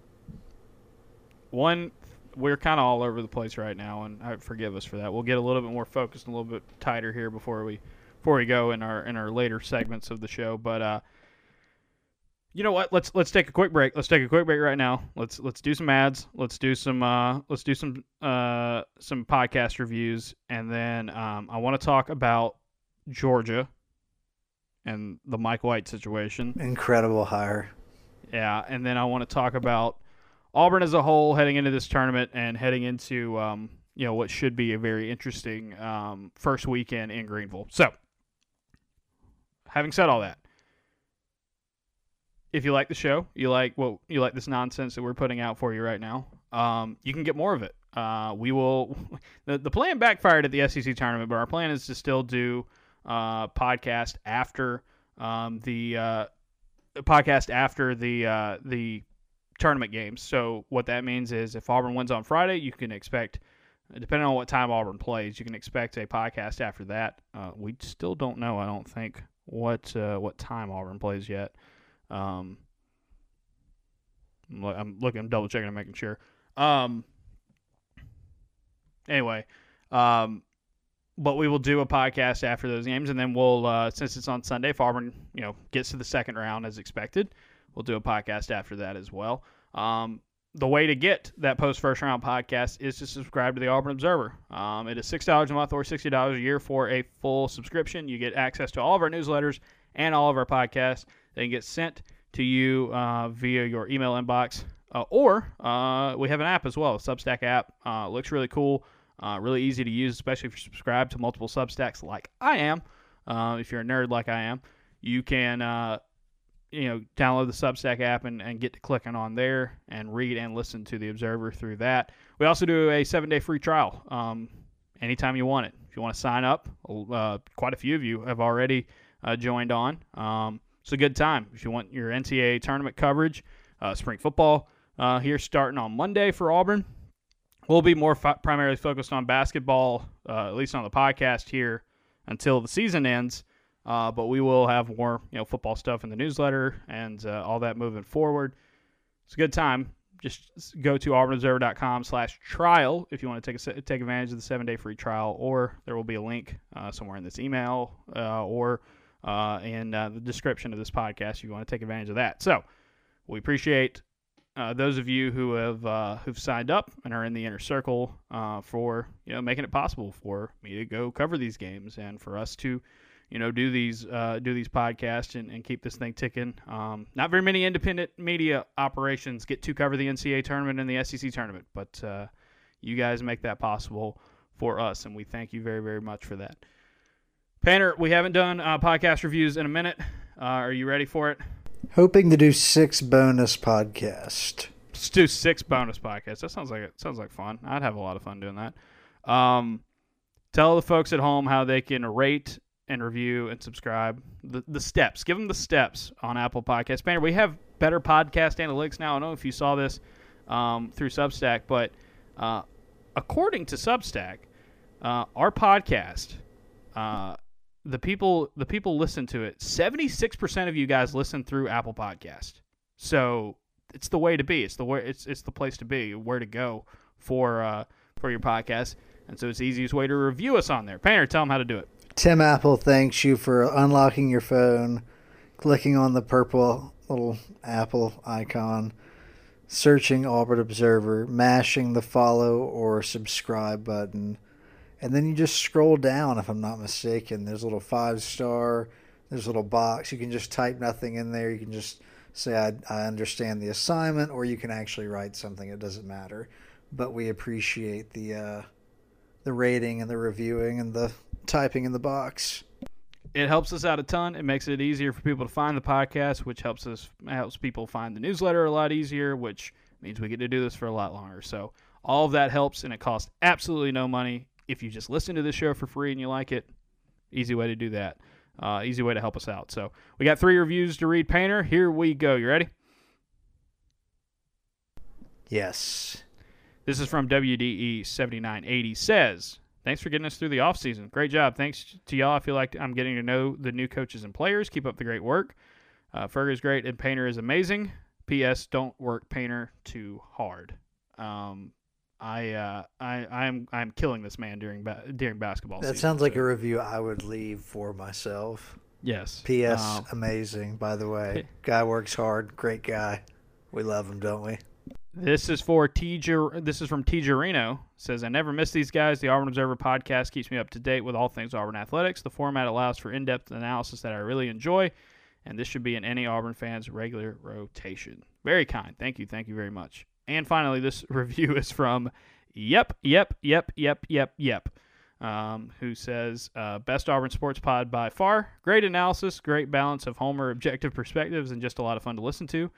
one, we're kind of all over the place right now, and uh, forgive us for that. We'll get a little bit more focused, and a little bit tighter here before we before we go in our in our later segments of the show. But uh, you know what? Let's let's take a quick break. Let's take a quick break right now. Let's let's do some ads. Let's do some uh, let's do some uh, some podcast reviews, and then um, I want to talk about Georgia and the Mike White situation.
Incredible hire.
Yeah, and then I want to talk about Auburn as a whole heading into this tournament and heading into um, you know what should be a very interesting um, first weekend in Greenville. So, having said all that, if you like the show, you like what you like this nonsense that we're putting out for you right now, um, you can get more of it. Uh, we will. The, the plan backfired at the SEC tournament, but our plan is to still do uh, podcast after um, the uh, podcast after the uh, the tournament games. So what that means is if Auburn wins on Friday, you can expect, depending on what time Auburn plays, you can expect a podcast after that. Uh, we still don't know, I don't think, what uh, what time Auburn plays yet. Um, I'm, loo- I'm looking, I'm double checking, I'm making sure. Um, anyway, um, but we will do a podcast after those games, and then we'll, uh, since it's on Sunday, if Auburn, you know, gets to the second round as expected, we'll do a podcast after that as well. Um, the way to get that post first round podcast is to subscribe to the Auburn Observer. Um, it is six dollars a month or sixty dollars a year for a full subscription. You get access to all of our newsletters and all of our podcasts. They can get sent to you uh, via your email inbox, uh, or uh, we have an app as well, a Substack app. Uh, looks really cool, uh, really easy to use, especially if you subscribe to multiple Substacks like I am. If you're a nerd like I am, you can you know download the Substack app and, and get to clicking on there and read and listen to the Observer through that. We also do a seven day free trial um, anytime you want it. If you want to sign up, uh, quite a few of you have already uh, joined on. Um, it's a good time if you want your NCAA tournament coverage. Uh, spring football uh, here starting on Monday for Auburn. We'll be more primarily focused on basketball, uh, at least on the podcast here until the season ends. Uh, but we will have more, you know, football stuff in the newsletter and uh, all that moving forward. It's a good time. Just go to auburnobserver.com slash trial if you want to take a, take advantage of the seven day free trial, or there will be a link uh, somewhere in this email or uh, in uh, the description of this podcast you want to take advantage of that. So we appreciate uh, those of you who have uh, who've signed up and are in the inner circle uh, for you know making it possible for me to go cover these games and for us to you know do these uh, do these podcasts and, and keep this thing ticking. Um, not very many independent media operations get to cover the NCAA tournament and the SEC tournament, but you guys make that possible for us, and we thank you very very much for that. Painter, we haven't done uh, podcast reviews in a minute. Uh, are you ready for it?
Hoping to do six bonus podcast.
Let's do six bonus podcasts. That sounds like it sounds like fun. I'd have a lot of fun doing that. Um, tell the folks at home how they can rate and review and subscribe. The the steps. Give them the steps on Apple Podcasts. Banner, we have better podcast analytics now. I don't know if you saw this um, through Substack, but uh, according to Substack, uh, our podcast, uh, the people the people listen to it. Seventy six percent of you guys listen through Apple Podcast. So it's the way to be. It's the way. It's it's the place to be. Where to go for uh, for your podcast. And so it's the easiest way to review us on there. Painter, tell them how to do it.
Tim Apple thanks you for unlocking your phone, clicking on the purple little Apple icon, searching Auburn Observer, mashing the follow or subscribe button, and then you just scroll down, if I'm not mistaken. There's a little five star, there's a little box. You can just type nothing in there. You can just say, I, I understand the assignment, or you can actually write something. It doesn't matter. But we appreciate the. Uh, the rating and the reviewing and the typing in the box.
It helps us out a ton. It makes it easier for people to find the podcast, which helps us helps people find the newsletter a lot easier, which means we get to do this for a lot longer. So all of that helps, and it costs absolutely no money. If you just listen to this show for free and you like it, easy way to do that. Uh, easy way to help us out. So we got three reviews to read. Painter, here we go. You ready?
Yes.
This is from WDE 7980 says, Thanks for getting us through the offseason. Great job. Thanks to y'all. I feel like I'm getting to know the new coaches and players. Keep up the great work. Uh, Ferg is great and Painter is amazing. P.S. Don't work Painter too hard. Um, I uh, I I'm I'm killing this man during ba- during basketball.
That
season,
sounds like
so-
a review I would leave for myself.
yes.
P.S.
Um,
amazing, by the way. Guy works hard. Great guy. We love him, don't we?
This is for T. Ger- This is from T. Gerino. Says I never miss these guys. The Auburn Observer podcast keeps me up to date with all things Auburn athletics. The format allows for in-depth analysis that I really enjoy, and this should be in any Auburn fan's regular rotation. Very kind. Thank you. Thank you very much. And finally, this review is from Yep, Yep, Yep, Yep, Yep, Yep. Um, who says uh, best Auburn sports pod by far. Great analysis, great balance of Homer objective perspectives, and just a lot of fun to listen to.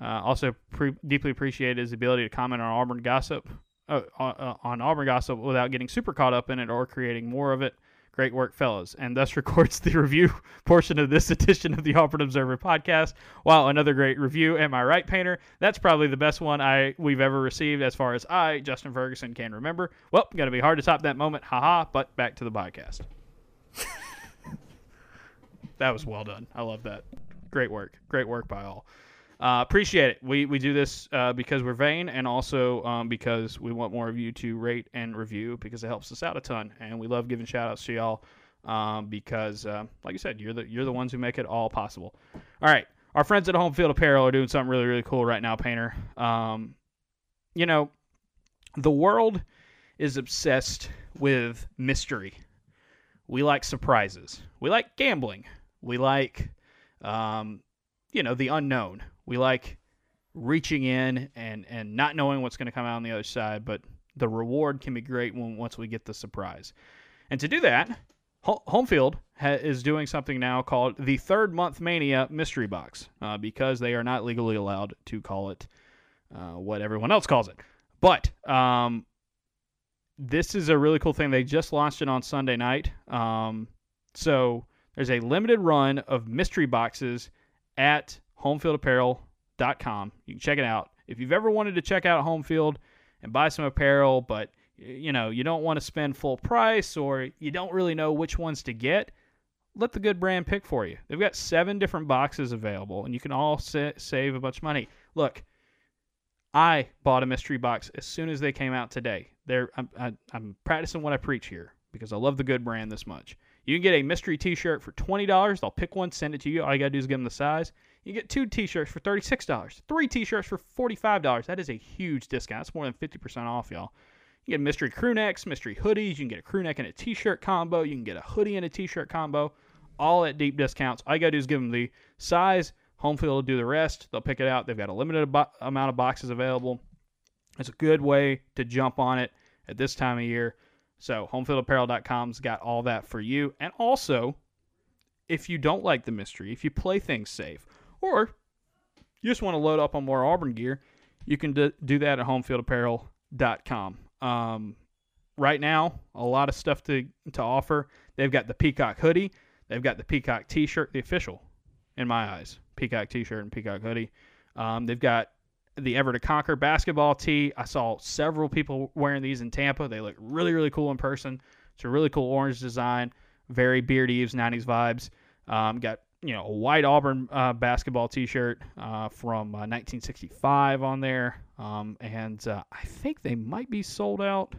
Uh, also, pre- deeply appreciate his ability to comment on Auburn gossip, uh, on, on Auburn gossip without getting super caught up in it or creating more of it. Great work, fellows. And thus records the review portion of this edition of the Auburn Observer podcast. Wow, another great review. Am I right, Painter? That's probably the best one I we've ever received as far as I, Justin Ferguson, can remember. Well, gonna be hard to top that moment. Haha. But back to the podcast. that was well done. I love that. Great work. Great work by all. Uh, appreciate it. We we do this uh, because we're vain, and also um, because we want more of you to rate and review because it helps us out a ton, and we love giving shout outs to y'all um, because, uh, like I said, you're the you're the ones who make it all possible. All right, our friends at Home Field Apparel are doing something really really cool right now, Painter. Um, you know, the world is obsessed with mystery. We like surprises. We like gambling. We like, um, you know, the unknown. We like reaching in and and not knowing what's going to come out on the other side, but the reward can be great when once we get the surprise. And to do that, Ho- Homefield ha- is doing something now called the Third Month Mania Mystery Box uh, because they are not legally allowed to call it uh, what everyone else calls it. But um, this is a really cool thing. They just launched it on Sunday night. Um, so there's a limited run of mystery boxes at homefieldapparel.com. You can check it out. If you've ever wanted to check out Homefield and buy some apparel, but you know, you don't want to spend full price or you don't really know which ones to get, let the good brand pick for you. They've got seven different boxes available, and you can all sa- save a bunch of money. Look, I bought a mystery box as soon as they came out today. They're, I'm, I, I'm practicing what I preach here because I love the good brand this much. You can get a mystery T-shirt for twenty dollars. I'll pick one, send it to you. All you gotta do is give them the size. You get two T-shirts for thirty-six dollars. Three T-shirts for forty-five dollars. That is a huge discount. It's more than fifty percent off, y'all. You get mystery crew necks, mystery hoodies. You can get a crew neck and a T-shirt combo. You can get a hoodie and a T-shirt combo. All at deep discounts. All you gotta do is give them the size. Homefield will do the rest. They'll pick it out. They've got a limited bo- amount of boxes available. It's a good way to jump on it at this time of year. So homefieldapparel.com's got all that for you. And also, if you don't like the mystery, if you play things safe, or you just want to load up on more Auburn gear, you can do, that at homefieldapparel.com. Um, right now, a lot of stuff to, to offer. They've got the Peacock hoodie. They've got the Peacock t-shirt, the official, in my eyes, Peacock t-shirt and Peacock hoodie. Um, they've got the Ever to Conquer basketball tee. I saw several people wearing these in Tampa. They look really, really cool in person. It's a really cool orange design, very Beard Eaves 90s vibes. Um, got you know a white Auburn uh, basketball T-shirt uh, from uh, 1965 on there, um, and uh, I think they might be sold out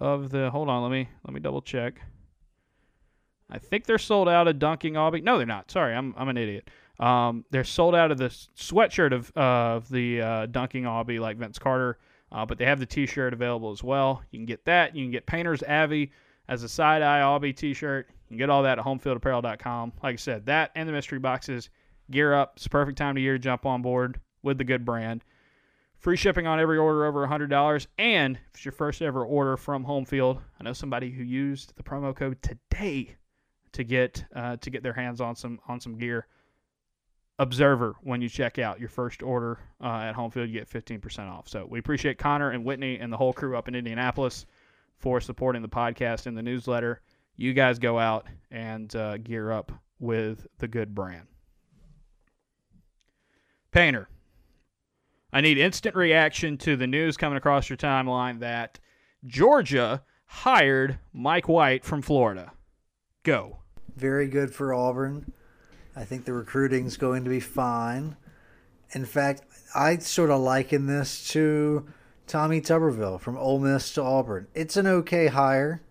of the. Hold on, let me let me double check. I think they're sold out of Dunking Aubie. No, they're not. Sorry, I'm I'm an idiot. Um, they're sold out of the sweatshirt of uh, of the uh, Dunking Aubie like Vince Carter, uh, but they have the T-shirt available as well. You can get that. You can get Painter's Avi as a side eye Aubie T-shirt. You can get all that at HomefieldApparel.com. Like I said, that and the mystery boxes. Gear up. It's the perfect time of year to jump on board with the good brand. Free shipping on every order over $100. And if it's your first ever order from Homefield, I know somebody who used the promo code today to get uh, to get their hands on some on some gear. Observer when you check out your first order uh, at Homefield, you get 15% off. So we appreciate Connor and Whitney and the whole crew up in Indianapolis for supporting the podcast and the newsletter. You guys go out and uh, gear up with the good brand. Painter, I need instant reaction to the news coming across your timeline that Georgia hired Mike White from Florida. Go.
Very good for Auburn. I think the recruiting's going to be fine. In fact, I sort of liken this to Tommy Tuberville from Ole Miss to Auburn. It's an okay hire.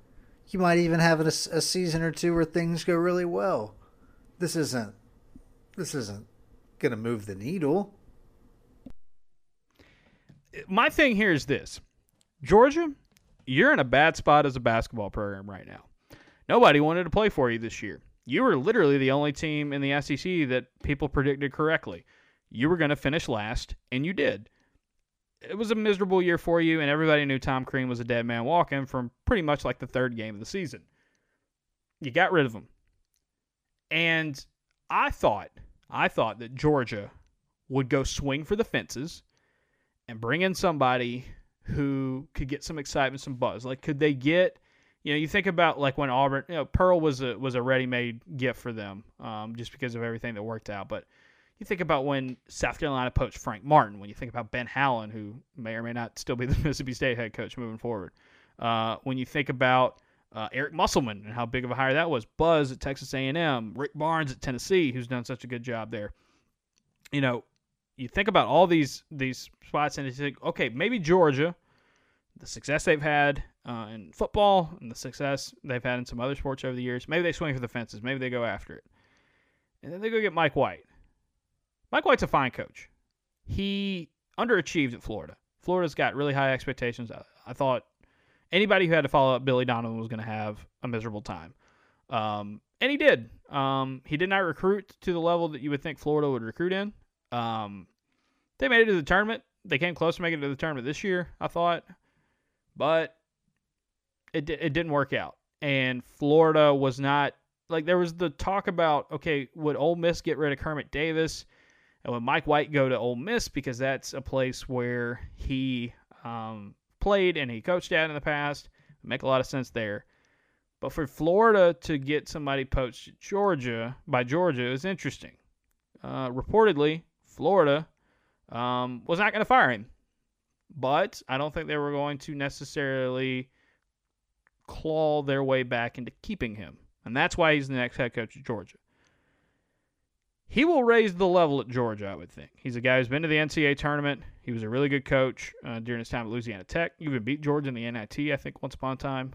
You might even have a, a season or two where things go really well. This isn't. This isn't going to move the needle.
My thing here is this Georgia, you're in a bad spot as a basketball program right now. Nobody wanted to play for you this year. You were literally the only team in the SEC that people predicted correctly. You were going to finish last, and you did. It was a miserable year for you, and everybody knew Tom Crean was a dead man walking from pretty much like the third game of the season. You got rid of him. And I thought, I thought that Georgia would go swing for the fences and bring in somebody who could get some excitement, some buzz. Like, could they get you know, you think about like when Auburn, you know, Pearl was a was a ready-made gift for them, um, just because of everything that worked out. But you think about when South Carolina poached Frank Martin. When you think about Ben Howland, who may or may not still be the Mississippi State head coach moving forward. Uh, when you think about uh, Eric Musselman and how big of a hire that was, Buzz at Texas A&M, Rick Barnes at Tennessee, who's done such a good job there. You know, you think about all these these spots and you think, okay, maybe Georgia, the success they've had uh, in football and the success they've had in some other sports over the years. Maybe they swing for the fences. Maybe they go after it. And then they go get Mike White. Mike White's a fine coach. He underachieved at Florida. Florida's got really high expectations. I, I thought anybody who had to follow up Billy Donovan was going to have a miserable time. Um, and he did. Um, he did not recruit to the level that you would think Florida would recruit in. Um, they made it to the tournament. They came close to making it to the tournament this year, I thought. But it it didn't work out, and Florida was not like there was the talk about okay, would Ole Miss get rid of Kermit Davis, and would Mike White go to Ole Miss because that's a place where he um, played and he coached at in the past. make a lot of sense there. But for Florida to get somebody poached at Georgia by Georgia is interesting. Uh, reportedly, Florida um, was not going to fire him, but I don't think they were going to necessarily claw their way back into keeping him. And that's why he's the next head coach at Georgia. He will raise the level at Georgia, I would think. He's a guy who's been to the NCAA tournament. He was a really good coach uh, during his time at Louisiana Tech. He even beat Georgia in the NIT, I think, once upon a time.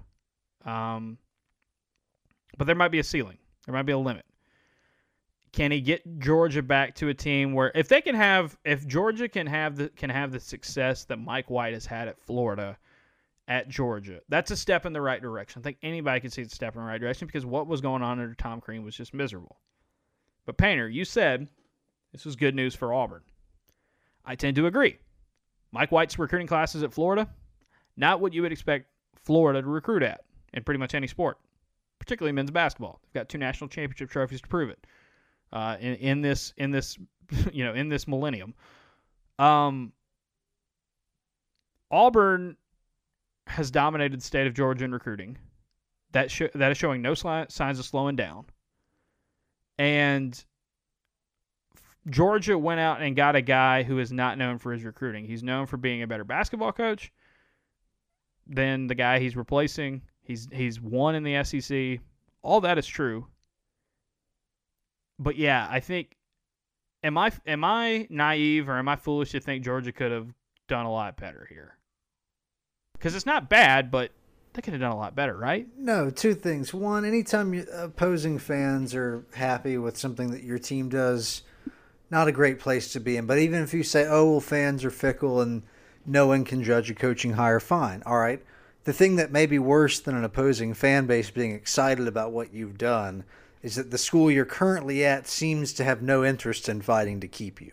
Um, but there might be a ceiling. There might be a limit. Can he get Georgia back to a team where if they can have if Georgia can have the can have the success that Mike White has had at Florida – at Georgia. That's a step in the right direction. I think anybody can see it's a step in the right direction because what was going on under Tom Crean was just miserable. But Painter, you said this was good news for Auburn. I tend to agree. Mike White's recruiting classes at Florida, not what you would expect Florida to recruit at in pretty much any sport, particularly men's basketball. They've got two national championship trophies to prove it uh, in, in this in this you know in this millennium. Um, Auburn has dominated the state of Georgia in recruiting. That sh- that is showing no sli- signs of slowing down. And Georgia went out and got a guy who is not known for his recruiting. He's known for being a better basketball coach than the guy he's replacing. He's he's won in the SEC. All that is true. But yeah, I think am I am I naive or am I foolish to think Georgia could have done a lot better here? because it's not bad, but they could have done a lot better, right?
No, two things. One, anytime opposing fans are happy with something that your team does, not a great place to be in. But even if you say, oh, well, fans are fickle and no one can judge a coaching hire, fine. All right. The thing that may be worse than an opposing fan base being excited about what you've done is that the school you're currently at seems to have no interest in fighting to keep you.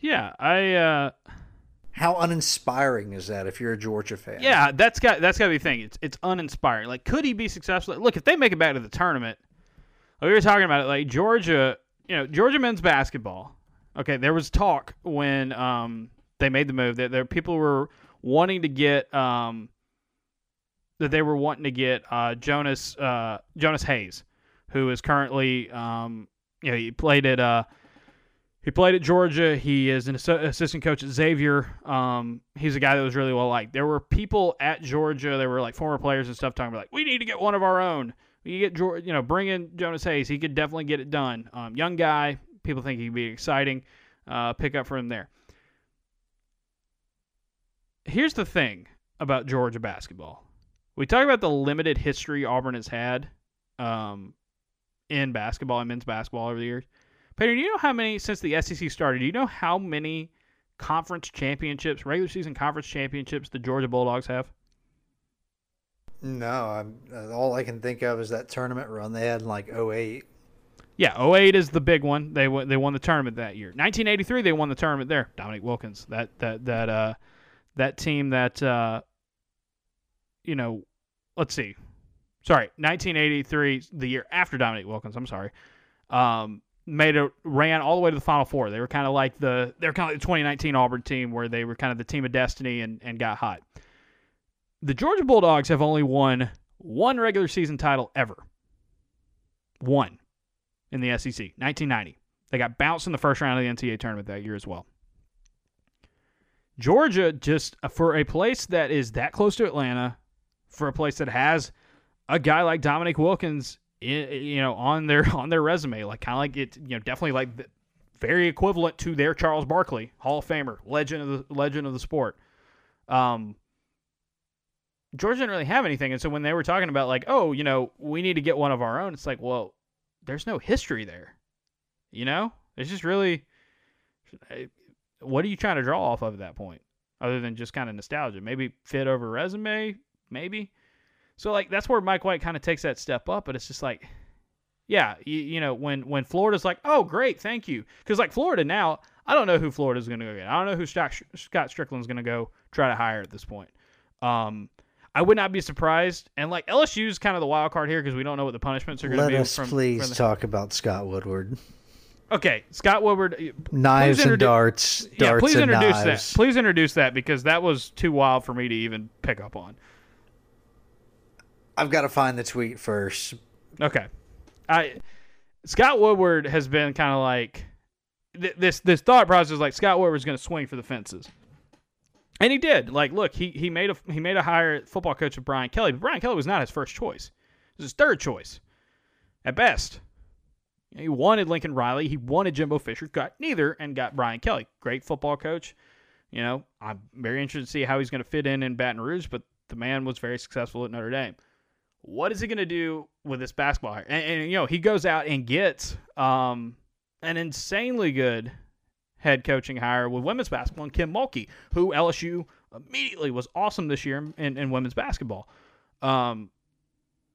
Yeah, I. Uh
how uninspiring is that if you're a Georgia fan?
Yeah, that's got that's got to be the thing. It's it's uninspiring. Like, could he be successful? Look, if they make it back to the tournament, we were talking about it. Like Georgia, you know, Georgia men's basketball. Okay, there was talk when um they made the move that there people were wanting to get um that they were wanting to get uh Jonas uh Jonas Hayes, who is currently um you know he played at uh He played at Georgia. He is an assistant coach at Xavier. Um, he's a guy that was really well liked. There were people at Georgia. There were like former players and stuff talking about like, we need to get one of our own. We get George, you know, bring in Jonas Hayes. He could definitely get it done. Um, young guy. People think he'd be exciting. Uh, pick up for him there. Here's the thing about Georgia basketball. We talk about the limited history Auburn has had um, in basketball and men's basketball over the years. Peter, do you know how many since the SEC started? Do you know how many conference championships, regular season conference championships, the Georgia Bulldogs have?
No, I'm, uh, all I can think of is that tournament run they had in like 08.
Yeah, 08 is the big one. They they won the tournament that year. 1983 they won the tournament there. Dominique Wilkins, that that that uh that team that uh you know, let's see. Sorry, 1983, the year after Dominique Wilkins. I'm sorry. Um, made a ran all the way to the Final Four. They were kind of like the they're kind of the 2019 Auburn team where they were kind of the team of destiny and, and got hot. The Georgia Bulldogs have only won one regular season title ever. One in the SEC, 1990. They got bounced in the first round of the NCAA tournament that year as well. Georgia just uh, for a place that is that close to Atlanta, for a place that has a guy like Dominique Wilkins you know on their on their resume like kind of like it you know definitely like very equivalent to their Charles Barkley Hall of Famer legend of the legend of the sport. Um didn't really have anything and so when they were talking about like oh you know we need to get one of our own it's like well there's no history there you know? It's just really what are you trying to draw off of at that point other than just kind of nostalgia? Maybe fit over resume? Maybe so like that's where Mike White kind of takes that step up, but it's just like, yeah, you, you know, when when Florida's like, oh great, thank you, because like Florida now, I don't know who Florida's going to go get. I don't know who Scott, Scott Stricklin's going to go try to hire at this point. Um, I would not be surprised. And like LSU's kind of the wild card here because we don't know what the punishments are going to be.
Let us from, please from the... talk about Scott Woodward.
Okay, Scott Woodward.
Knives and darts. darts
yeah, please introduce
knives.
that. Please introduce that because that was too wild for me to even pick up on.
I've got to find the tweet first.
Okay. I Scott Woodward has been kind of like th- this this thought process is like Scott Woodward's going to swing for the fences. And he did. Like look, he he made a he made a hire football coach of Brian Kelly, but Brian Kelly was not his first choice. It was his third choice. At best. He wanted Lincoln Riley, he wanted Jimbo Fisher, got neither and got Brian Kelly. Great football coach. You know, I'm very interested to see how he's going to fit in in Baton Rouge, but the man was very successful at Notre Dame what is he going to do with this basketball And, and, you know, he goes out and gets um, an insanely good head coaching hire with women's basketball and Kim Mulkey, who LSU immediately was awesome this year in, in women's basketball. Um,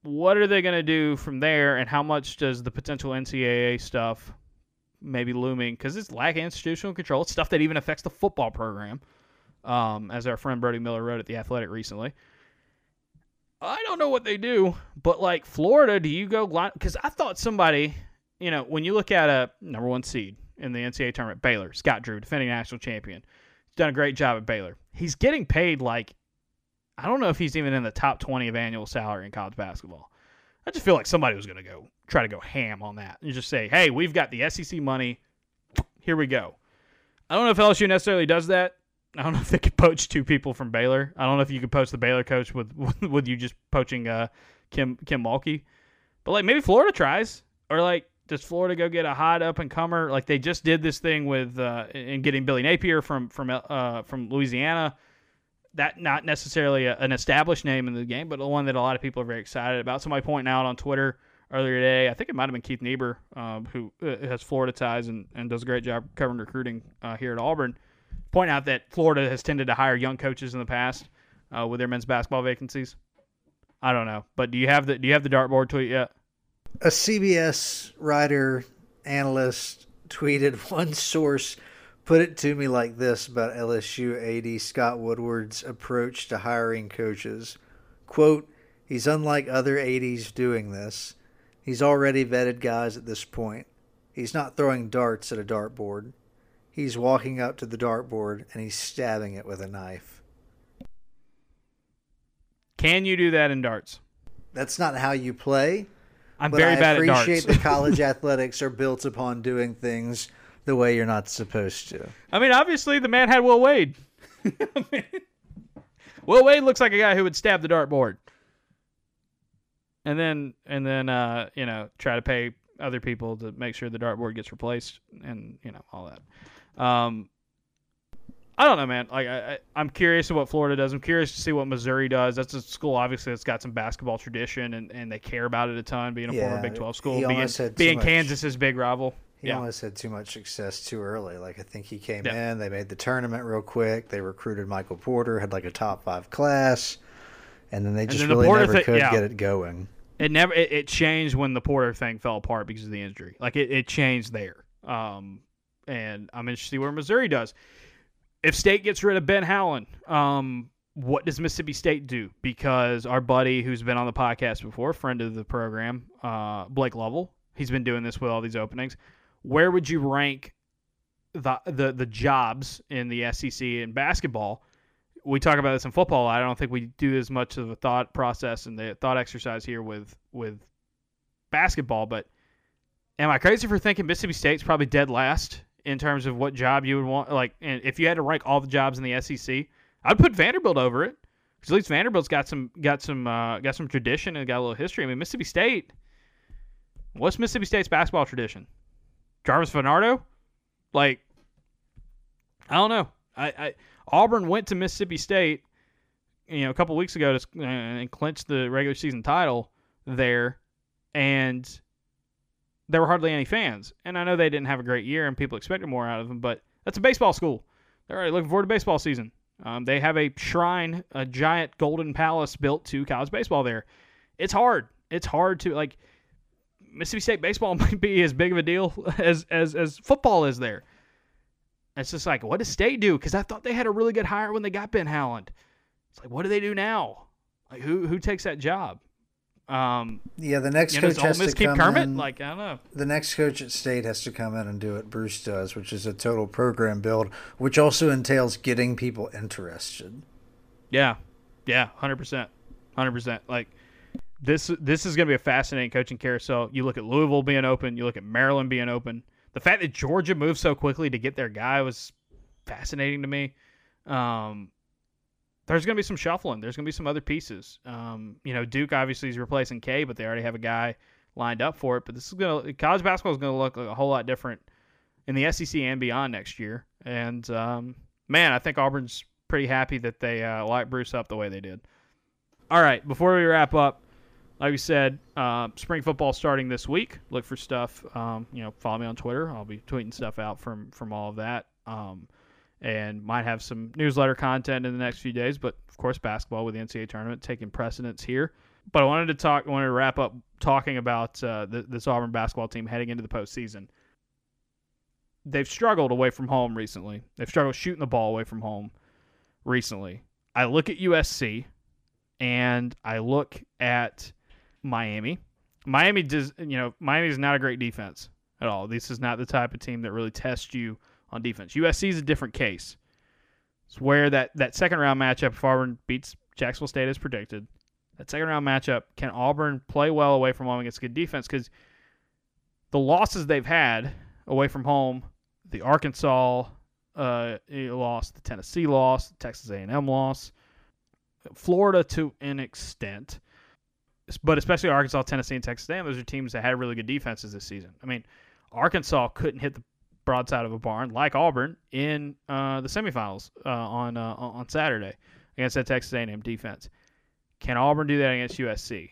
what are they going to do from there, and how much does the potential NCAA stuff maybe looming? Because it's lack of institutional control. It's stuff that even affects the football program, um, as our friend Brody Miller wrote at The Athletic recently. I don't know what they do, but like Florida, do you go line? Because I thought somebody, you know, when you look at a number one seed in the NCAA tournament, Baylor, Scott Drew, defending national champion, he's done a great job at Baylor. He's getting paid like, I don't know if he's even in the top 20 of annual salary in college basketball. I just feel like somebody was going to go try to go ham on that and just say, hey, we've got the SEC money. Here we go. I don't know if LSU necessarily does that. I don't know if they could poach two people from Baylor. I don't know if you could poach the Baylor coach with with you just poaching uh, Kim Kim Mulkey. But like maybe Florida tries, or like does Florida go get a hot up and comer? Like they just did this thing with uh, in getting Billy Napier from from uh, from Louisiana. That not necessarily a, an established name in the game, but the one that a lot of people are very excited about. Somebody pointing out on Twitter earlier today, I think it might have been Keith Niebuhr, um, who uh, has Florida ties and, and does a great job covering recruiting uh, here at Auburn point out that Florida has tended to hire young coaches in the past uh, with their men's basketball vacancies. I don't know, but do you have the do you have the dartboard tweet yet?
A CBS writer analyst tweeted one source put it to me like this about LSU AD Scott Woodward's approach to hiring coaches. Quote, he's unlike other ADs doing this. He's already vetted guys at this point. He's not throwing darts at a dartboard. He's walking up to the dartboard and he's stabbing it with a knife.
Can you do that in darts?
That's not how you play.
I'm very I bad
at darts. I appreciate
that
college athletics are built upon doing things the way you're not supposed to.
I mean, obviously the man had Will Wade. Will Wade looks like a guy who would stab the dartboard, and then and then uh, you know try to pay other people to make sure the dartboard gets replaced, and you know all that. Um, I don't know, man. Like I, I, am curious to what Florida does. I'm curious to see what Missouri does. That's a school obviously that's got some basketball tradition and, and they care about it a ton. Being a
Yeah,
former Big 12 school, being, being Kansas's big rival.
He
Yeah.
almost had too much success too early. Like I think he came
Yeah.
in, they made the tournament real quick. They recruited Michael Porter, had like a top five class, and then they just
then
really
Porter
never could get it going.
It never it, it changed when the Porter thing fell apart because of the injury. Like it, it changed there. Um, and I'm interested to see where Missouri does. If State gets rid of Ben Howland, um, what does Mississippi State do? Because our buddy who's been on the podcast before, friend of the program, uh, Blake Lovell, he's been doing this with all these openings. Where would you rank the the the jobs in the SEC in basketball? we talk about this in football. I don't think we do as much of a thought process and the thought exercise here with with basketball. But am I crazy for thinking Mississippi State's probably dead last in terms of what job you would want? Like, and if you had to rank all the jobs in the SEC, I'd put Vanderbilt over it because at least Vanderbilt's got some got some uh, got some tradition and got a little history. I mean, Mississippi State. What's Mississippi State's basketball tradition? Jarvis Varnado, like, I don't know. I, I Auburn went to Mississippi State, you know, a couple weeks ago to uh, and clinched the regular season title there, and there were hardly any fans. And I know they didn't have a great year, and people expected more out of them. But that's a baseball school. They're already looking forward to baseball season. Um, they have a shrine, a giant golden palace built to college baseball there. It's hard. It's hard to like. Mississippi State baseball might be as big of a deal as as as football is there. It's just like, what does State do? Because I thought they had a really good hire when they got Ben Howland. It's like, what do they do now? Like, who who takes that job? Um,
Yeah, the next
know,
coach
does
has to come
Kermit?
in.
Like, I don't know.
the next coach at State has to come in and do what Bruce does, which is a total program build, which also entails getting people interested.
Yeah, yeah, hundred percent, hundred percent. Like this, this is going to be a fascinating coaching carousel. You look at Louisville being open, you look at Maryland being open. The fact that Georgia moved so quickly to get their guy was fascinating to me. Um, there's going to be some shuffling. There's going to be some other pieces. Um, you know, Duke obviously is replacing K, but they already have a guy lined up for it. But this is going to college basketball is going to look like a whole lot different in the SEC and beyond next year. And um, man, I think Auburn's pretty happy that they uh, light Bruce up the way they did. All right, before we wrap up, like we said, uh, spring football starting this week. Look for stuff. Um, you know, follow me on Twitter. I'll be tweeting stuff out from from all of that. Um, and might have some newsletter content in the next few days. But of course, basketball with the NCAA tournament taking precedence here. But I wanted to talk. I wanted to wrap up talking about uh, th- this Auburn basketball team heading into the postseason. They've struggled away from home recently. They've struggled shooting the ball away from home recently. I look at USC and I look at Miami. Miami does, you know, Miami is not a great defense at all. This is not the type of team that really tests you on defense. USC is a different case. It's where that, that second round matchup, if Auburn beats Jacksonville State as predicted, that second round matchup, can Auburn play well away from home against good defense? Because the losses they've had away from home, the Arkansas uh, loss, the Tennessee loss, the Texas A&M loss, Florida to an extent, but especially Arkansas, Tennessee, and Texas A&M. Those are teams that had really good defenses this season. I mean, Arkansas couldn't hit the broadside of a barn like Auburn in uh, the semifinals uh, on uh, on Saturday against that Texas A&M defense. Can Auburn do that against USC?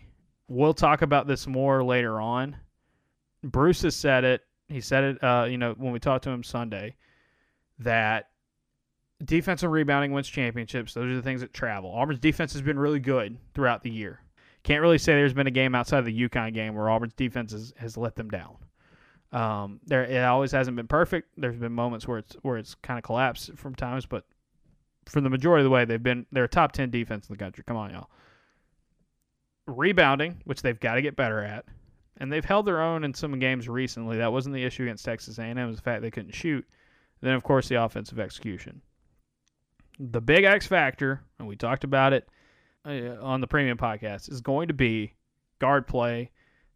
We'll talk about this more later on. Bruce has said it. He said it, uh, you know, when we talked to him Sunday, that defense and rebounding wins championships. Those are the things that travel. Auburn's defense has been really good throughout the year. Can't really say there's been a game outside of the UConn game where Auburn's defense has, has let them down. Um, there, it always hasn't been perfect. There's been moments where it's where it's kind of collapsed from times, but for the majority of the way, they've been they're a top ten defense in the country. Come on, y'all. Rebounding, which they've got to get better at, and they've held their own in some games recently. That wasn't the issue against Texas A&M. It was the fact they couldn't shoot. Then, of course, the offensive execution. The big X factor, and we talked about it uh, on the premium podcast, is going to be guard play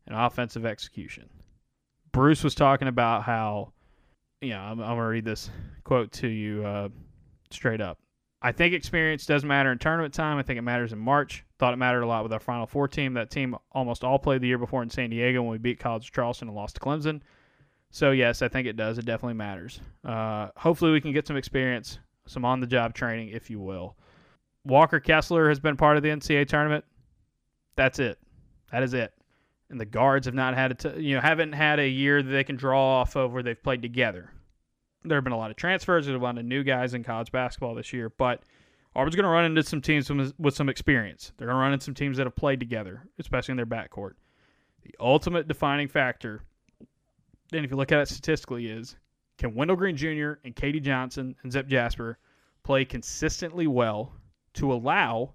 and offensive execution. Bruce was talking about how yeah, I'm, I'm gonna read this quote to you uh, straight up. I think experience does matter in tournament time. I think it matters in March. Thought it mattered a lot with our Final Four team. That team almost all played the year before in San Diego when we beat College of Charleston and lost to Clemson. So yes, I think it does. It definitely matters. Uh, hopefully, we can get some experience, some on-the-job training, if you will. Walker Kessler has been part of the NCAA tournament. That's it. That is it. And the guards have not had a t- you know haven't had a year that they can draw off of where they've played together there have been a lot of transfers. There's a lot of new guys in college basketball this year, but Auburn's going to run into some teams with some experience. They're going to run into some teams that have played together, especially in their backcourt. The ultimate defining factor, then if you look at it statistically, is can Wendell Green Jr. and KD Johnson and Zep Jasper play consistently well to allow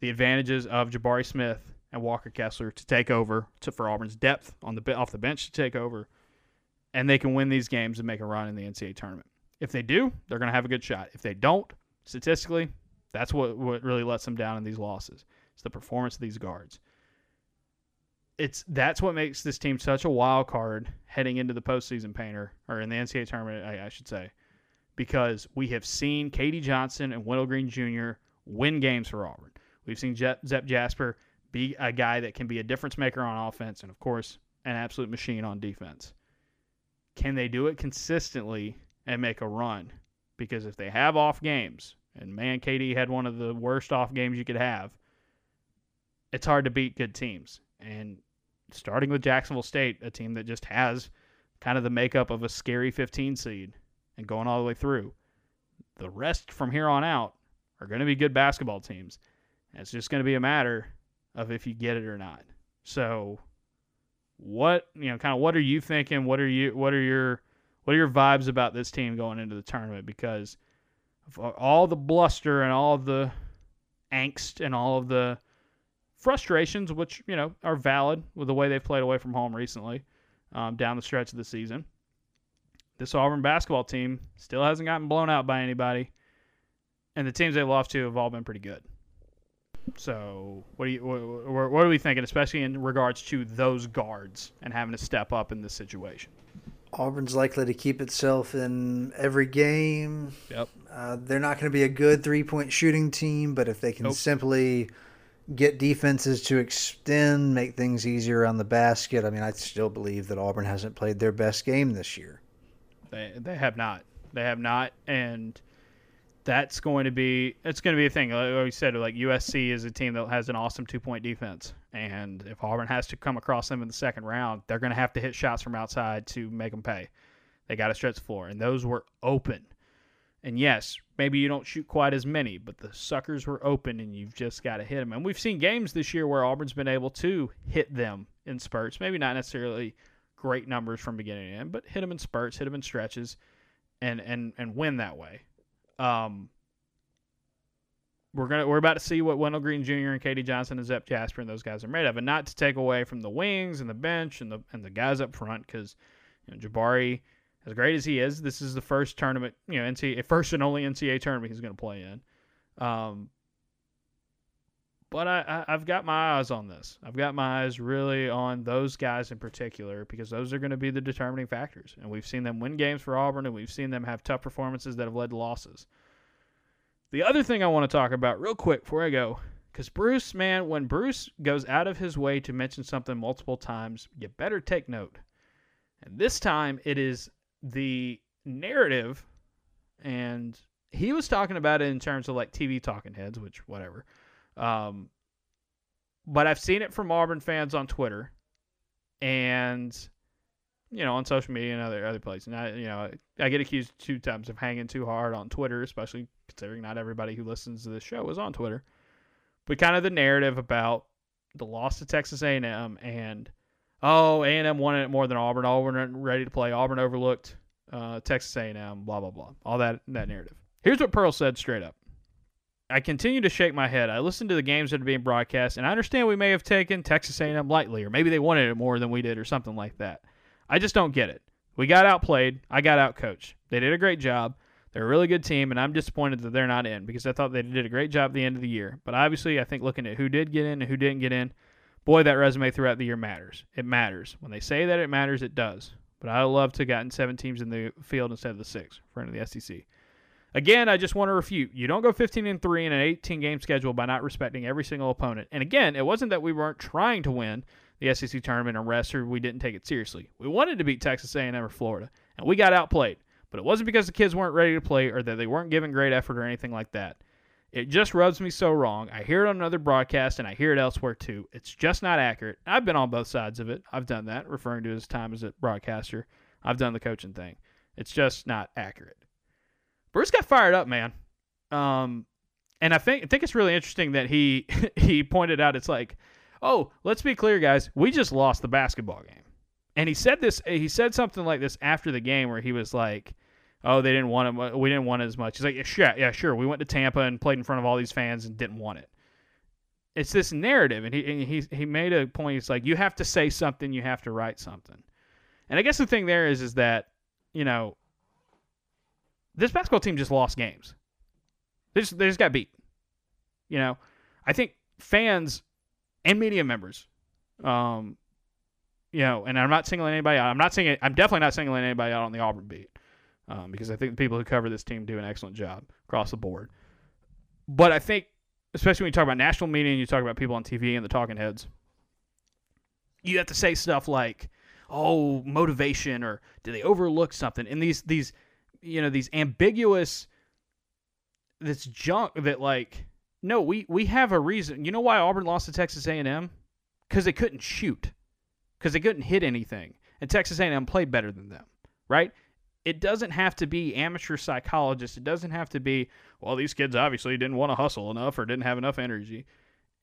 the advantages of Jabari Smith and Walker Kessler to take over to for Auburn's depth on the off the bench to take over and they can win these games and make a run in the NCAA tournament. If they do, they're going to have a good shot. If they don't, statistically, that's what, what really lets them down in these losses. It's the performance of these guards. It's that's what makes this team such a wild card heading into the postseason painter or in the NCAA tournament, I, I should say, because we have seen KD Johnson and Wendell Green Jr. win games for Auburn. We've seen Zep Jasper be a guy that can be a difference maker on offense, and of course, an absolute machine on defense. Can they do it consistently and make a run? Because if they have off games, and man, KD had one of the worst off games you could have, it's hard to beat good teams. And starting with Jacksonville State, a team that just has kind of the makeup of a scary 15 seed and going all the way through, the rest from here on out are going to be good basketball teams. And it's just going to be a matter of if you get it or not. So what you know, kind of what are you thinking? What are you what are your what are your vibes about this team going into the tournament? Because all the bluster and all the angst and all of the frustrations, which you know are valid with the way they've played away from home recently, um, down the stretch of the season. This Auburn basketball team still hasn't gotten blown out by anybody, and the teams they've lost to have all been pretty good. So, what do you what, what are we thinking, especially in regards to those guards and having to step up in this situation?
Auburn's likely to keep itself in every game.
Yep.
Uh, they're not going to be a good three point shooting team, but if they can nope. simply get defenses to extend, make things easier on the basket, I mean, I still believe that Auburn hasn't played their best game this year.
They they have not. They have not, and that's going to be it's going to be a thing. Like we said, like USC is a team that has an awesome two point defense, and if Auburn has to come across them in the second round, they're going to have to hit shots from outside to make them pay. They got to stretch the floor, and those were open. And yes, maybe you don't shoot quite as many, but the suckers were open, and you've just got to hit them. And we've seen games this year where Auburn's been able to hit them in spurts. Maybe not necessarily great numbers from beginning to end, but hit them in spurts, hit them in stretches, and and and win that way. Um, we're gonna we're about to see what Wendell Green Jr. and KD Johnson and Zep Jasper and those guys are made of, and not to take away from the wings and the bench and the and the guys up front because you know, Jabari, as great as he is, this is the first tournament, you know, NCAA first and only NCAA tournament he's going to play in. Um, but I, I have got my eyes on this. I've got my eyes really on those guys in particular because those are going to be the determining factors. And we've seen them win games for Auburn, and we've seen them have tough performances that have led to losses. The other thing I want to talk about real quick before I go, because Bruce, man, when Bruce goes out of his way to mention something multiple times, you better take note. And this time it is the narrative, and he was talking about it in terms of like TV talking heads, which whatever. Um, but I've seen it from Auburn fans on Twitter, and you know on social media and other other places. And I, you know, I get accused two times of hanging too hard on Twitter, especially considering not everybody who listens to this show is on Twitter. But kind of the narrative about the loss to Texas A&M and oh A&M wanted it more than Auburn. Auburn ready to play. Auburn overlooked uh, Texas A&M. Blah blah blah. All that that narrative. Here's what Pearl said straight up. I continue to shake my head. I listen to the games that are being broadcast, and I understand we may have taken Texas A&M lightly, or maybe they wanted it more than we did, or something like that. I just don't get it. We got outplayed. I got outcoached. They did a great job. They're a really good team, and I'm disappointed that they're not in because I thought they did a great job at the end of the year. But obviously, I think looking at who did get in and who didn't get in, boy, that resume throughout the year matters. It matters. When they say that it matters, it does. but I would love to have gotten seven teams in the field instead of the six for of the SEC. Again, I just want to refute. You don't go 15 and 3 in an 18 game schedule by not respecting every single opponent. And again, it wasn't that we weren't trying to win the SEC tournament and rest or we didn't take it seriously. We wanted to beat Texas A&M or Florida, and we got outplayed. But it wasn't because the kids weren't ready to play or that they weren't giving great effort or anything like that. It just rubs me so wrong. I hear it on another broadcast and I hear it elsewhere too. It's just not accurate. I've been on both sides of it. I've done that, referring to his time as a broadcaster. I've done the coaching thing. It's just not accurate. Bruce got fired up, man. Um, and I think I think it's really interesting that he he pointed out it's like, oh, let's be clear, guys, we just lost the basketball game. And he said this. He said something like this after the game, where he was like, "Oh, they didn't want it. We didn't want it as much." He's like, "Yeah, sure, yeah, sure. We went to Tampa and played in front of all these fans and didn't want it." It's this narrative, and he and he he made a point. He's like, "You have to say something. You have to write something." And I guess the thing there is, is that you know, this basketball team just lost games. They just they just got beat. You know, I think fans and media members, um, you know, and I'm not singling anybody out. I'm not saying I'm definitely not singling anybody out on the Auburn beat, um, because I think the people who cover this team do an excellent job across the board. But I think, especially when you talk about national media and you talk about people on TV and the talking heads, you have to say stuff like, "Oh, motivation," or "Did they overlook something?" And these these, you know, these ambiguous, this junk that like, no, we we have a reason. You know why Auburn lost to Texas A&M? Because they couldn't shoot because they couldn't hit anything, and Texas A&M played better than them, right? It doesn't have to be amateur psychologists. It doesn't have to be well. These kids obviously didn't want to hustle enough or didn't have enough energy,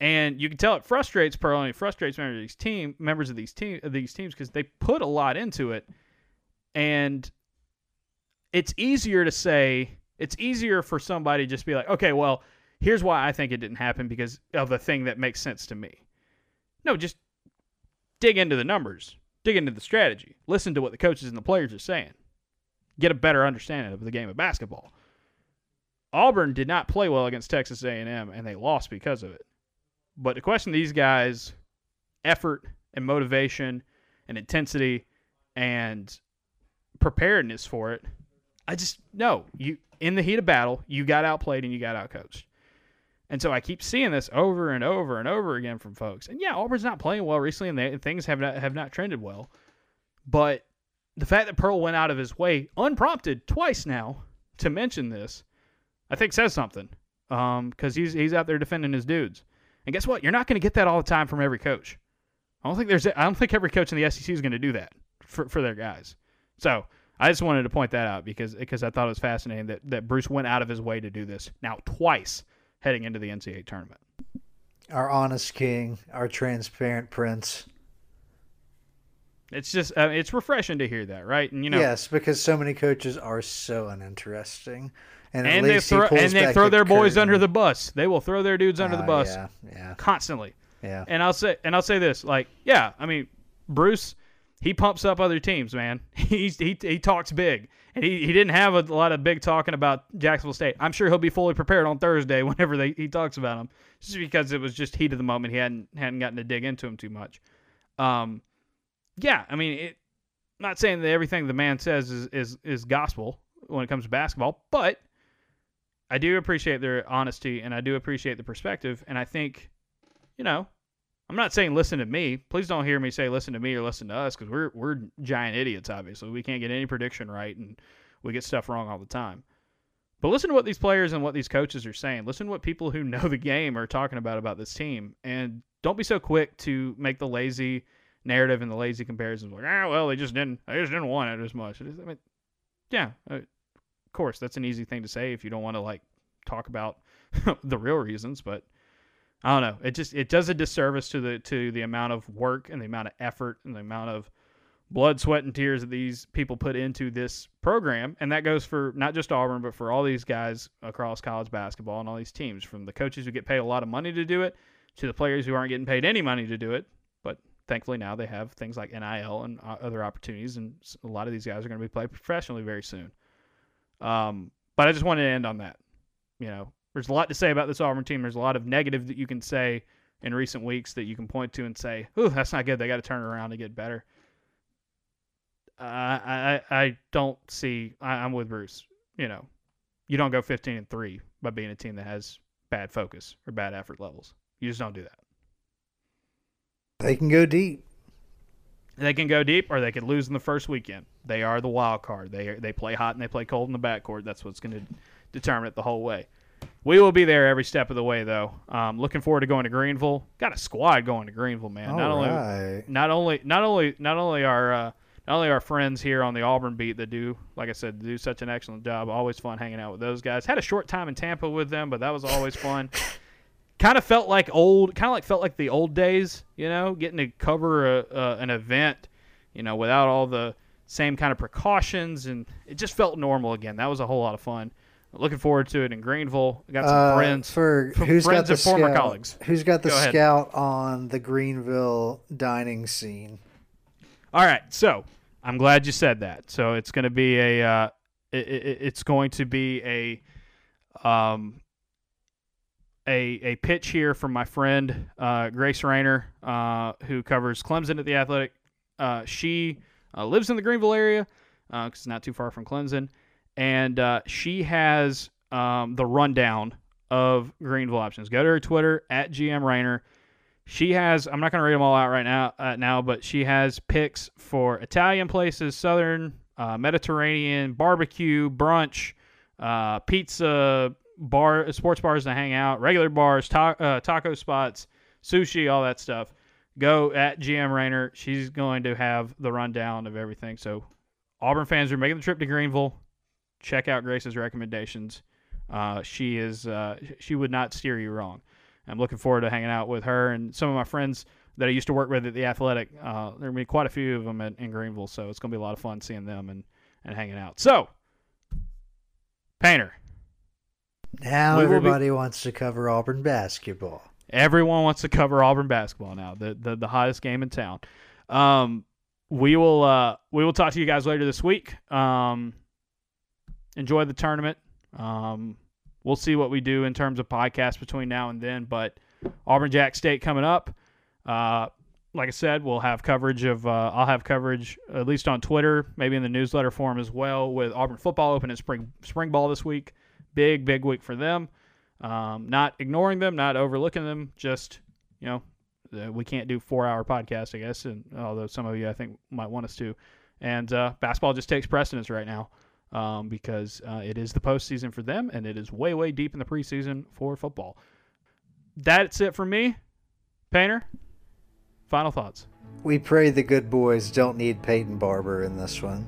and you can tell it frustrates Pearl it frustrates members of these team members of these team of these teams because they put a lot into it, and it's easier to say it's easier for somebody just be like, okay, well, here's why I think it didn't happen because of the thing that makes sense to me. No, just dig into the numbers, dig into the strategy, listen to what the coaches and the players are saying, get a better understanding of the game of basketball. Auburn did not play well against Texas A&M, and they lost because of it. But to question these guys' effort and motivation and intensity and preparedness for it, I just no. You in the heat of battle, you got outplayed and you got outcoached. And so I keep seeing this over and over and over again from folks. And yeah, Auburn's not playing well recently, and they, things have not have not trended well. But the fact that Pearl went out of his way, unprompted, twice now to mention this, I think says something. Because um, he's he's out there defending his dudes. And guess what? You're not going to get that all the time from every coach. I don't think there's I don't think every coach in the SEC is going to do that for for their guys. So I just wanted to point that out because because I thought it was fascinating that, that Bruce went out of his way to do this now twice heading into the NCAA tournament.
Our honest king, our transparent prince.
It's just uh, it's refreshing to hear that, right? And you know,
yes, because so many coaches are so uninteresting,
and, and they throw and they throw their boys curtain. under the bus. They will throw their dudes under uh, the bus,
yeah, yeah,
constantly.
Yeah,
and I'll say and I'll say this, like, yeah, I mean, Bruce, he pumps up other teams, man. He's he he talks big, and he, he didn't have a lot of big talking about Jacksonville State. I'm sure he'll be fully prepared on Thursday whenever they, he talks about them, just because it was just heat of the moment. He hadn't hadn't gotten to dig into him too much. Um, yeah, I mean, it, not saying that everything the man says is, is is gospel when it comes to basketball, but I do appreciate their honesty and I do appreciate the perspective, and I think, you know, I'm not saying listen to me. Please don't hear me say listen to me or listen to us because we're we're giant idiots. Obviously, we can't get any prediction right, and we get stuff wrong all the time. But listen to what these players and what these coaches are saying. Listen to what people who know the game are talking about about this team, and don't be so quick to make the lazy narrative and the lazy comparisons. Like, ah, well, they just didn't, they just didn't want it as much. I mean, yeah, uh, of course, that's an easy thing to say if you don't want to like talk about the real reasons, but I don't know. It just it does a disservice to the to the amount of work and the amount of effort and the amount of blood, sweat, and tears that these people put into this program, and that goes for not just Auburn, but for all these guys across college basketball and all these teams, from the coaches who get paid a lot of money to do it to the players who aren't getting paid any money to do it. But thankfully now they have things like NIL and uh, other opportunities, and a lot of these guys are going to be playing professionally very soon. Um, but I just wanted to end on that. You know, there's a lot to say about this Auburn team. There's a lot of negative that you can say in recent weeks that you can point to and say, "Ooh, that's not good. They got to turn around and get better." I, I I don't see. I, I'm with Bruce. You know, you don't go 15 and three by being a team that has bad focus or bad effort levels. You just don't do that.
They can go deep.
They can go deep, or they could lose in the first weekend. They are the wild card. They they play hot and they play cold in the backcourt. That's what's going to determine it the whole way. We will be there every step of the way, though. Um, looking forward to going to Greenville. Got a squad going to Greenville, man.
All
not only
right.
not only not only not only our uh, not only our friends here on the Auburn beat that do, like I said, do such an excellent job. Always fun hanging out with those guys. Had a short time in Tampa with them, but that was always fun. kind of felt like old, kind of like felt like the old days, you know, getting to cover a, uh, an event, you know, without all the same kind of precautions, and it just felt normal again. That was a whole lot of fun. Looking forward to it in Greenville. Got some
Uh,
friends.
for who's
friends
got the
and former
scout,
colleagues.
Who's got the
Go ahead.
scout on the Greenville dining scene?
All right, so I'm glad you said that. So it's going to be a, uh, it, it, it's going to be a, um, a a pitch here from my friend uh, Grace Raynor, uh, who covers Clemson at the Athletic. Uh, she uh, lives in the Greenville area because it's not too far from Clemson, and uh, she has um, the rundown of Greenville options. Go to her Twitter at GM Raynor. She has. I'm not going to read them all out right now. Uh, now, but she has picks for Italian places, Southern, uh, Mediterranean, barbecue, brunch, uh, pizza, bar, sports bars to hang out, regular bars, ta- uh, taco spots, sushi, all that stuff. Go at GM Raynor. She's going to have the rundown of everything. So, Auburn fans are making the trip to Greenville. Check out Grace's recommendations. Uh, she is. Uh, she would not steer you wrong. I'm looking forward to hanging out with her and some of my friends that I used to work with at the Athletic. Uh, there will be quite a few of them in, in Greenville, so it's going to be a lot of fun seeing them and, and hanging out. So, Painter,
Now
will be-
everybody wants to cover Auburn basketball.
everyone wants to cover Auburn basketball now, the the, the hottest game in town. Um, we will uh, we will talk to you guys later this week. Um, enjoy the tournament. Um, we'll see what we do in terms of podcasts between now and then. But Auburn Jack State coming up. Uh, like I said, we'll have coverage of. Uh, I'll have coverage at least on Twitter, maybe in the newsletter form as well, with Auburn football open and spring spring ball this week. Big big week for them. Um, not ignoring them, not overlooking them. Just you know, we can't do four hour podcast, I guess. And although some of you I think might want us to, and uh, basketball just takes precedence right now um, because uh, it is the postseason for them, and it is way way deep in the preseason for football. That's it for me, Painter. Final thoughts.
We pray the good boys don't need Peyton Barber in this one.